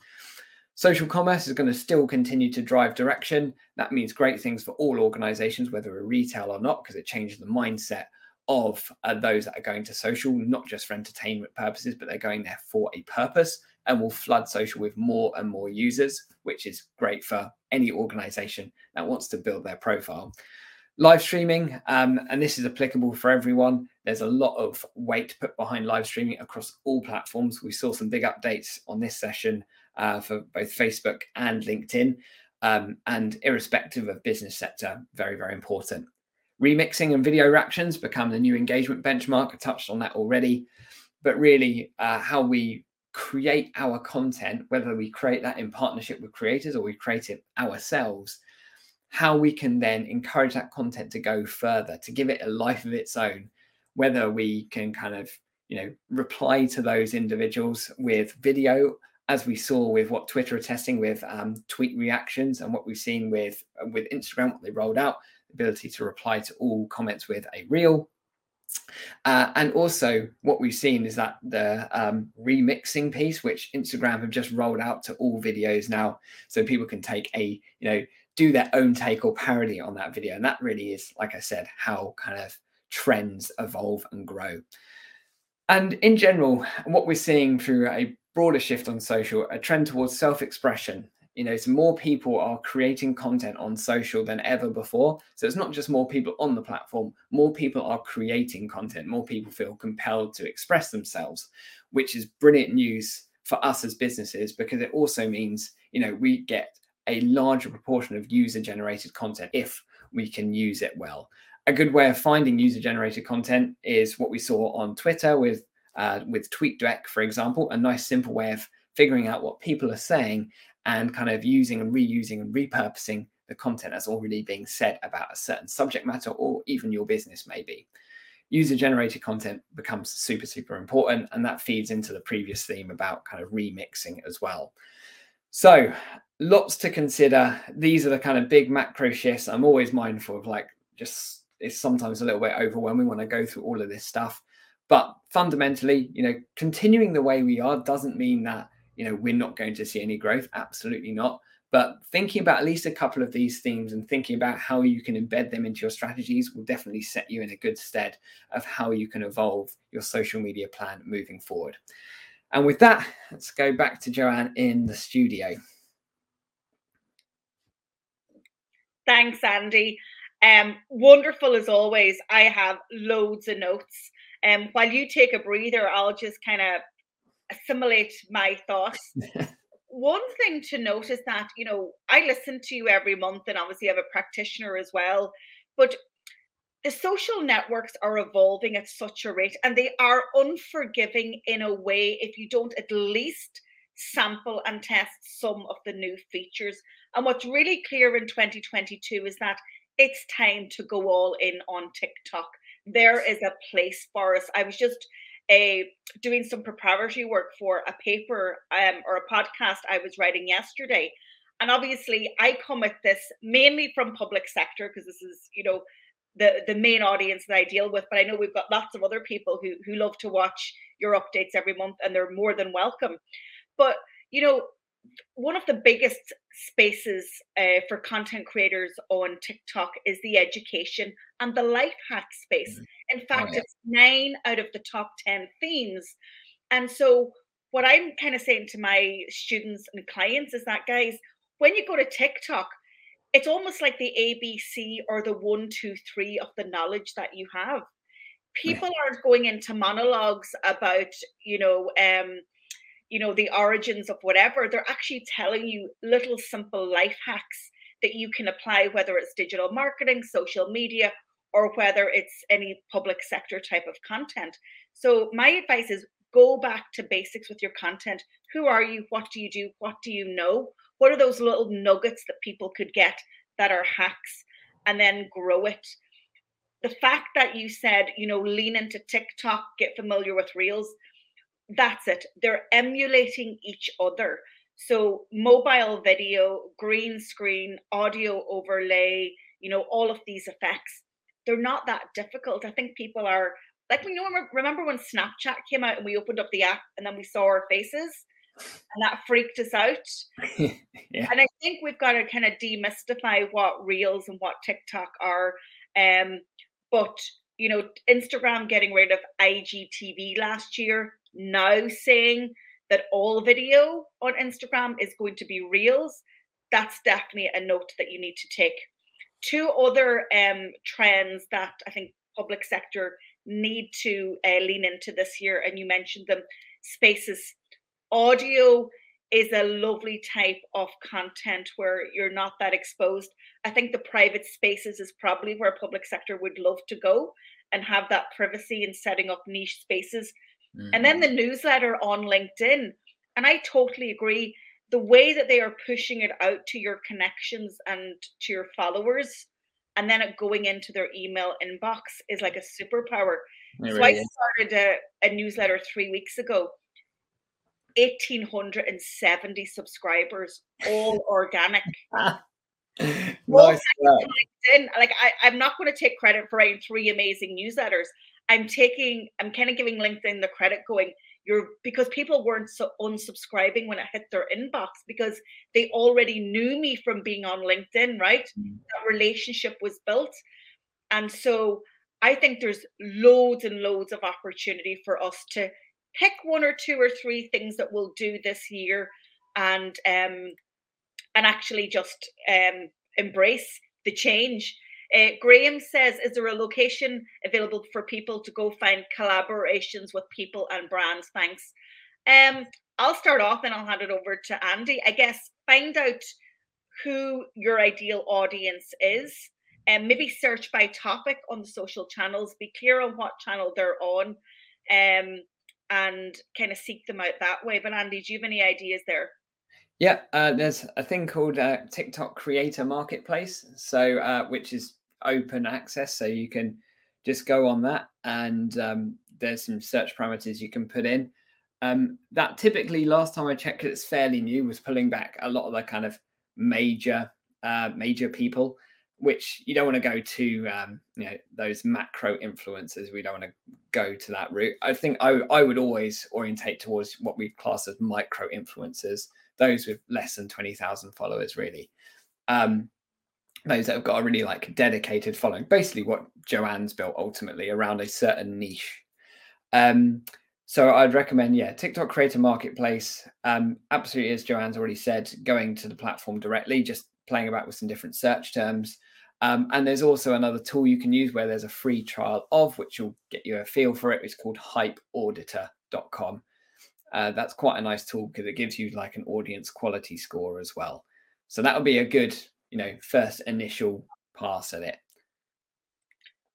Social commerce is going to still continue to drive direction. That means great things for all organizations, whether a retail or not, because it changes the mindset of uh, those that are going to social, not just for entertainment purposes, but they're going there for a purpose and will flood social with more and more users, which is great for any organization that wants to build their profile. Live streaming, um, and this is applicable for everyone. There's a lot of weight put behind live streaming across all platforms. We saw some big updates on this session uh, for both Facebook and LinkedIn. Um, and irrespective of business sector, very, very important. remixing and video reactions become the new engagement benchmark. I touched on that already. But really, uh, how we create our content, whether we create that in partnership with creators or we create it ourselves, how we can then encourage that content to go further, to give it a life of its own, whether we can kind of, you know, reply to those individuals with video, as we saw with what Twitter are testing with um, tweet reactions and what we've seen with with Instagram, what they rolled out, the ability to reply to all comments with a reel. Uh, and also, what we've seen is that the um, remixing piece, which Instagram have just rolled out to all videos now, so people can take a, you know, do their own take or parody on that video. And that really is, like I said, how kind of trends evolve and grow. And in general, what we're seeing through a broader shift on social, a trend towards self expression. You know, so more people are creating content on social than ever before. So it's not just more people on the platform, more people are creating content, more people feel compelled to express themselves, which is brilliant news for us as businesses because it also means, you know, we get a larger proportion of user generated content if we can use it well. A good way of finding user generated content is what we saw on Twitter with uh, with TweetDeck, for example, a nice simple way of figuring out what people are saying and kind of using and reusing and repurposing the content that's already being said about a certain subject matter or even your business maybe. User generated content becomes super, super important. And that feeds into the previous theme about kind of remixing as well. So, lots to consider. These are the kind of big macro shifts. I'm always mindful of like just it's sometimes a little bit overwhelming when I go through all of this stuff. But fundamentally, you know, continuing the way we are doesn't mean that, you know, we're not going to see any growth. Absolutely not. But thinking about at least a couple of these themes and thinking about how you can embed them into your strategies will definitely set you in a good stead of how you can evolve your social media plan moving forward. And with that, let's go back to Joanne in the studio. Thanks, Andy. Um, wonderful as always. I have loads of notes. Um, while you take a breather, I'll just kind of assimilate my thoughts. One thing to note is that, you know, I listen to you every month and obviously I have a practitioner as well. But the social networks are evolving at such a rate and they are unforgiving in a way if you don't at least sample and test some of the new features. And what's really clear in 2022 is that it's time to go all in on TikTok there is a place for us. I was just a doing some preparatory work for a paper um, or a podcast I was writing yesterday. And obviously, I come at this mainly from public sector because this is, you know, the the main audience that I deal with. But I know we've got lots of other people who who love to watch your updates every month, and they're more than welcome. But you know, one of the biggest spaces uh, for content creators on TikTok is the education and the life hack space. Mm-hmm. In oh, fact, oh, yeah. it's nine out of the top 10 themes. And so, what I'm kind of saying to my students and clients is that, guys, when you go to TikTok, it's almost like the ABC or the one, two, three of the knowledge that you have. People aren't going into monologues about, you know, um, you know the origins of whatever they're actually telling you little simple life hacks that you can apply whether it's digital marketing social media or whether it's any public sector type of content. So my advice is go back to basics with your content. Who are you? What do you do? What do you know? What are those little nuggets that people could get that are hacks? And then grow it. The fact that you said you know lean into tiktok get familiar with reels that's it. They're emulating each other. So mobile video, green screen, audio overlay, you know, all of these effects, they're not that difficult. I think people are like we know remember when Snapchat came out and we opened up the app and then we saw our faces and that freaked us out. yeah. And I think we've got to kind of demystify what reels and what TikTok are. Um, but you know, Instagram getting rid of IGTV last year, now saying that all video on Instagram is going to be reels, that's definitely a note that you need to take. Two other um, trends that I think public sector need to uh, lean into this year, and you mentioned them spaces. Audio is a lovely type of content where you're not that exposed. I think the private spaces is probably where public sector would love to go and have that privacy in setting up niche spaces. Mm-hmm. And then mm-hmm. the newsletter on LinkedIn. And I totally agree. The way that they are pushing it out to your connections and to your followers, and then it going into their email inbox is like a superpower. It so really I started a, a newsletter three weeks ago 1870 subscribers, all organic. nice LinkedIn. Like I, I'm not going to take credit for writing three amazing newsletters. I'm taking, I'm kind of giving LinkedIn the credit going, you're because people weren't so unsubscribing when it hit their inbox because they already knew me from being on LinkedIn, right? Mm. That relationship was built. And so I think there's loads and loads of opportunity for us to pick one or two or three things that we'll do this year and um and actually just um embrace the change uh, Graham says, is there a location available for people to go find collaborations with people and brands? Thanks. Um, I'll start off and I'll hand it over to Andy. I guess find out who your ideal audience is and maybe search by topic on the social channels. Be clear on what channel they're on. Um, and kind of seek them out that way. But Andy, do you have any ideas there? Yeah, uh, there's a thing called uh, TikTok Creator Marketplace, so uh, which is open access, so you can just go on that, and um, there's some search parameters you can put in. Um, that typically, last time I checked, it's fairly new, was pulling back a lot of the kind of major uh, major people which you don't want to go to um, you know those macro influencers we don't want to go to that route i think I, I would always orientate towards what we class as micro influencers those with less than 20000 followers really um, those that have got a really like dedicated following basically what joanne's built ultimately around a certain niche um, so I'd recommend, yeah, TikTok Creator Marketplace. Um, absolutely, as Joanne's already said, going to the platform directly, just playing about with some different search terms. Um, and there's also another tool you can use where there's a free trial of, which will get you a feel for it. It's called hypeauditor.com. Uh, that's quite a nice tool because it gives you like an audience quality score as well. So that would be a good, you know, first initial pass at it.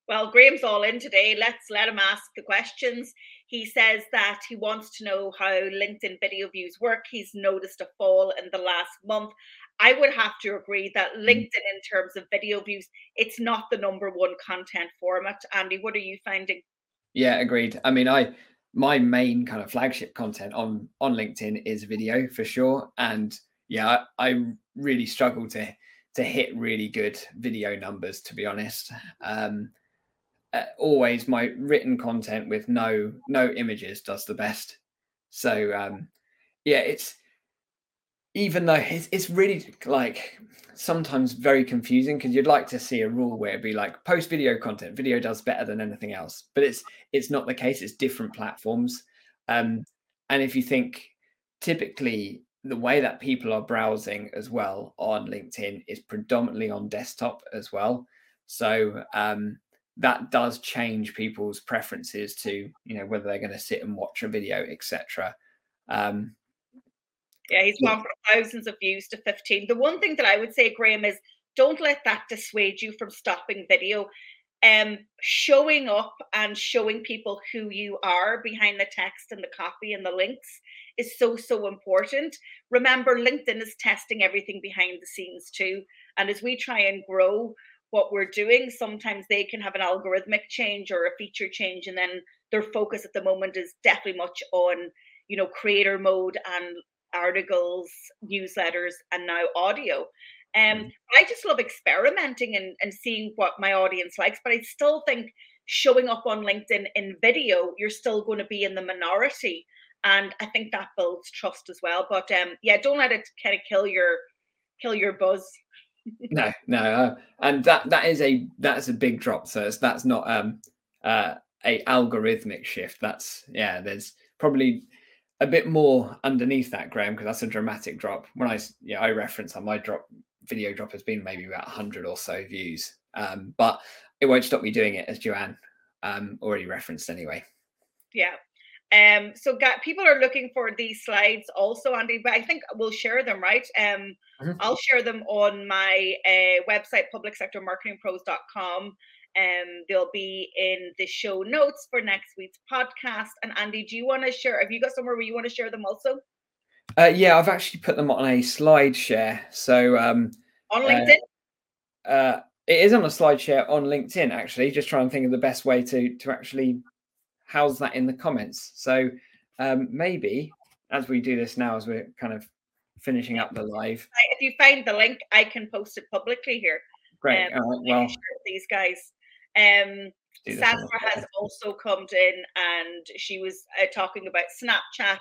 Well, Graham's all in today. Let's let him ask the questions. He says that he wants to know how LinkedIn video views work. He's noticed a fall in the last month. I would have to agree that mm. LinkedIn, in terms of video views, it's not the number one content format. Andy, what are you finding? Yeah, agreed. I mean, I my main kind of flagship content on on LinkedIn is video for sure, and yeah, I, I really struggle to to hit really good video numbers to be honest. Um, always my written content with no no images does the best. So um, yeah, it's even though it's, it's really like sometimes very confusing because you'd like to see a rule where it'd be like post video content video does better than anything else. But it's it's not the case it's different platforms. Um and if you think typically the way that people are browsing as well on linkedin is predominantly on desktop as well. So um that does change people's preferences to you know whether they're going to sit and watch a video etc um yeah, he's gone from thousands of views to 15. The one thing that I would say, Graham, is don't let that dissuade you from stopping video. Um, showing up and showing people who you are behind the text and the copy and the links is so so important. Remember, LinkedIn is testing everything behind the scenes too, and as we try and grow what we're doing, sometimes they can have an algorithmic change or a feature change, and then their focus at the moment is definitely much on you know creator mode and articles, newsletters, and now audio. Um, mm. I just love experimenting and, and seeing what my audience likes, but I still think showing up on LinkedIn in video, you're still going to be in the minority. And I think that builds trust as well. But um, yeah, don't let it kind of kill your kill your buzz. no, no, uh, and that that is a that's a big drop. So that's not um uh a algorithmic shift. That's yeah. There's probably a bit more underneath that, Graham, because that's a dramatic drop. When I yeah, I reference on my drop video drop has been maybe about 100 or so views. Um, but it won't stop me doing it, as Joanne um, already referenced anyway. Yeah. Um, so got, people are looking for these slides also, Andy, but I think we'll share them, right? Um, mm-hmm. I'll share them on my uh, website, publicsectormarketingpros.com. Um, they'll be in the show notes for next week's podcast. And Andy, do you want to share? Have you got somewhere where you want to share them also? Uh, yeah, I've actually put them on a slide share. So um, on uh, LinkedIn. Uh, it is on a slide share on LinkedIn. Actually, just trying to think of the best way to to actually house that in the comments. So um, maybe as we do this now, as we're kind of finishing up the live. If you find the link, I can post it publicly here. Great. Um, well, these guys. Um, Sandra has also come in and she was uh, talking about Snapchat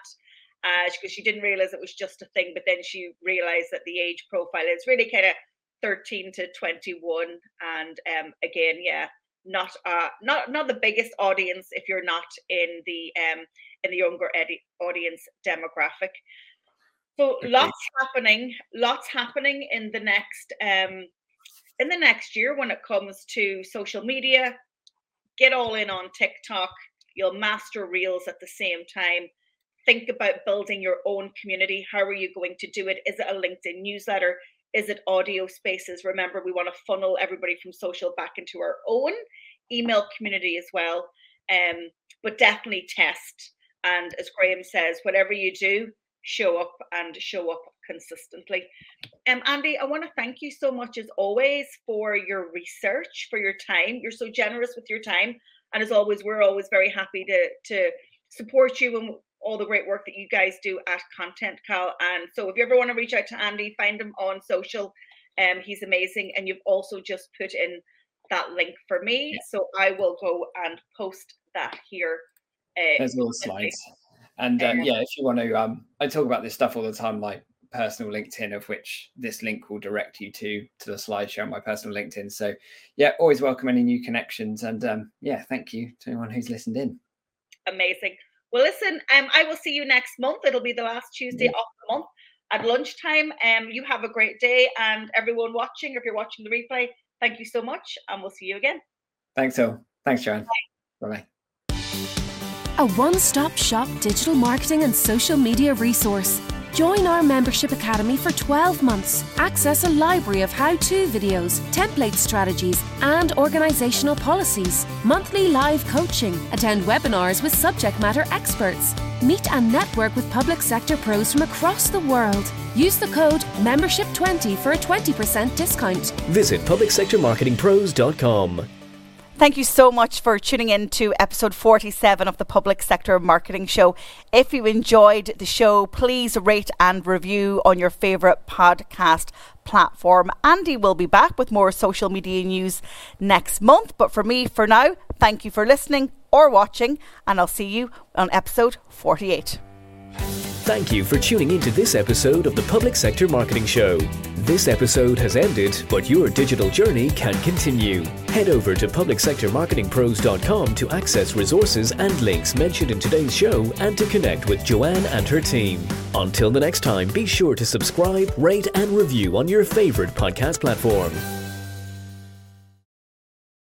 because uh, she didn't realize it was just a thing, but then she realized that the age profile is really kind of 13 to 21. And um, again, yeah, not uh not not the biggest audience if you're not in the um in the younger edi- audience demographic. So okay. lots happening lots happening in the next um in the next year when it comes to social media. Get all in on tiktok. You'll master reels at the same time. Think about building your own community. How are you going to do it? Is it a linkedin newsletter is it audio spaces? Remember, we want to funnel everybody from social back into our own email community as well. Um, but definitely test. And as Graham says, whatever you do, show up and show up consistently. Um, Andy, I want to thank you so much as always for your research, for your time. You're so generous with your time. And as always, we're always very happy to to support you and all the great work that you guys do at ContentCal. And so if you ever want to reach out to Andy, find him on social. Um, he's amazing. And you've also just put in that link for me. So I will go and post that here. Uh, There's little slides. And um, yeah, if you want to, um, I talk about this stuff all the time, like personal LinkedIn, of which this link will direct you to to the slideshow on my personal LinkedIn. So yeah, always welcome any new connections. And um, yeah, thank you to anyone who's listened in. Amazing. Well, listen, um, I will see you next month. It'll be the last Tuesday yeah. of the month at lunchtime. Um, you have a great day, and everyone watching, if you're watching the replay, thank you so much, and we'll see you again. Thanks, Phil. Thanks, John. Bye bye. A one stop shop digital marketing and social media resource Join our membership academy for 12 months. Access a library of how to videos, template strategies, and organizational policies. Monthly live coaching. Attend webinars with subject matter experts. Meet and network with public sector pros from across the world. Use the code MEMBERSHIP20 for a 20% discount. Visit publicsectormarketingpros.com. Thank you so much for tuning in to episode 47 of the Public Sector Marketing Show. If you enjoyed the show, please rate and review on your favourite podcast platform. Andy will be back with more social media news next month. But for me, for now, thank you for listening or watching, and I'll see you on episode 48. Thank you for tuning into this episode of the Public Sector Marketing Show. This episode has ended, but your digital journey can continue. Head over to publicsectormarketingpros.com to access resources and links mentioned in today's show and to connect with Joanne and her team. Until the next time, be sure to subscribe, rate, and review on your favorite podcast platform.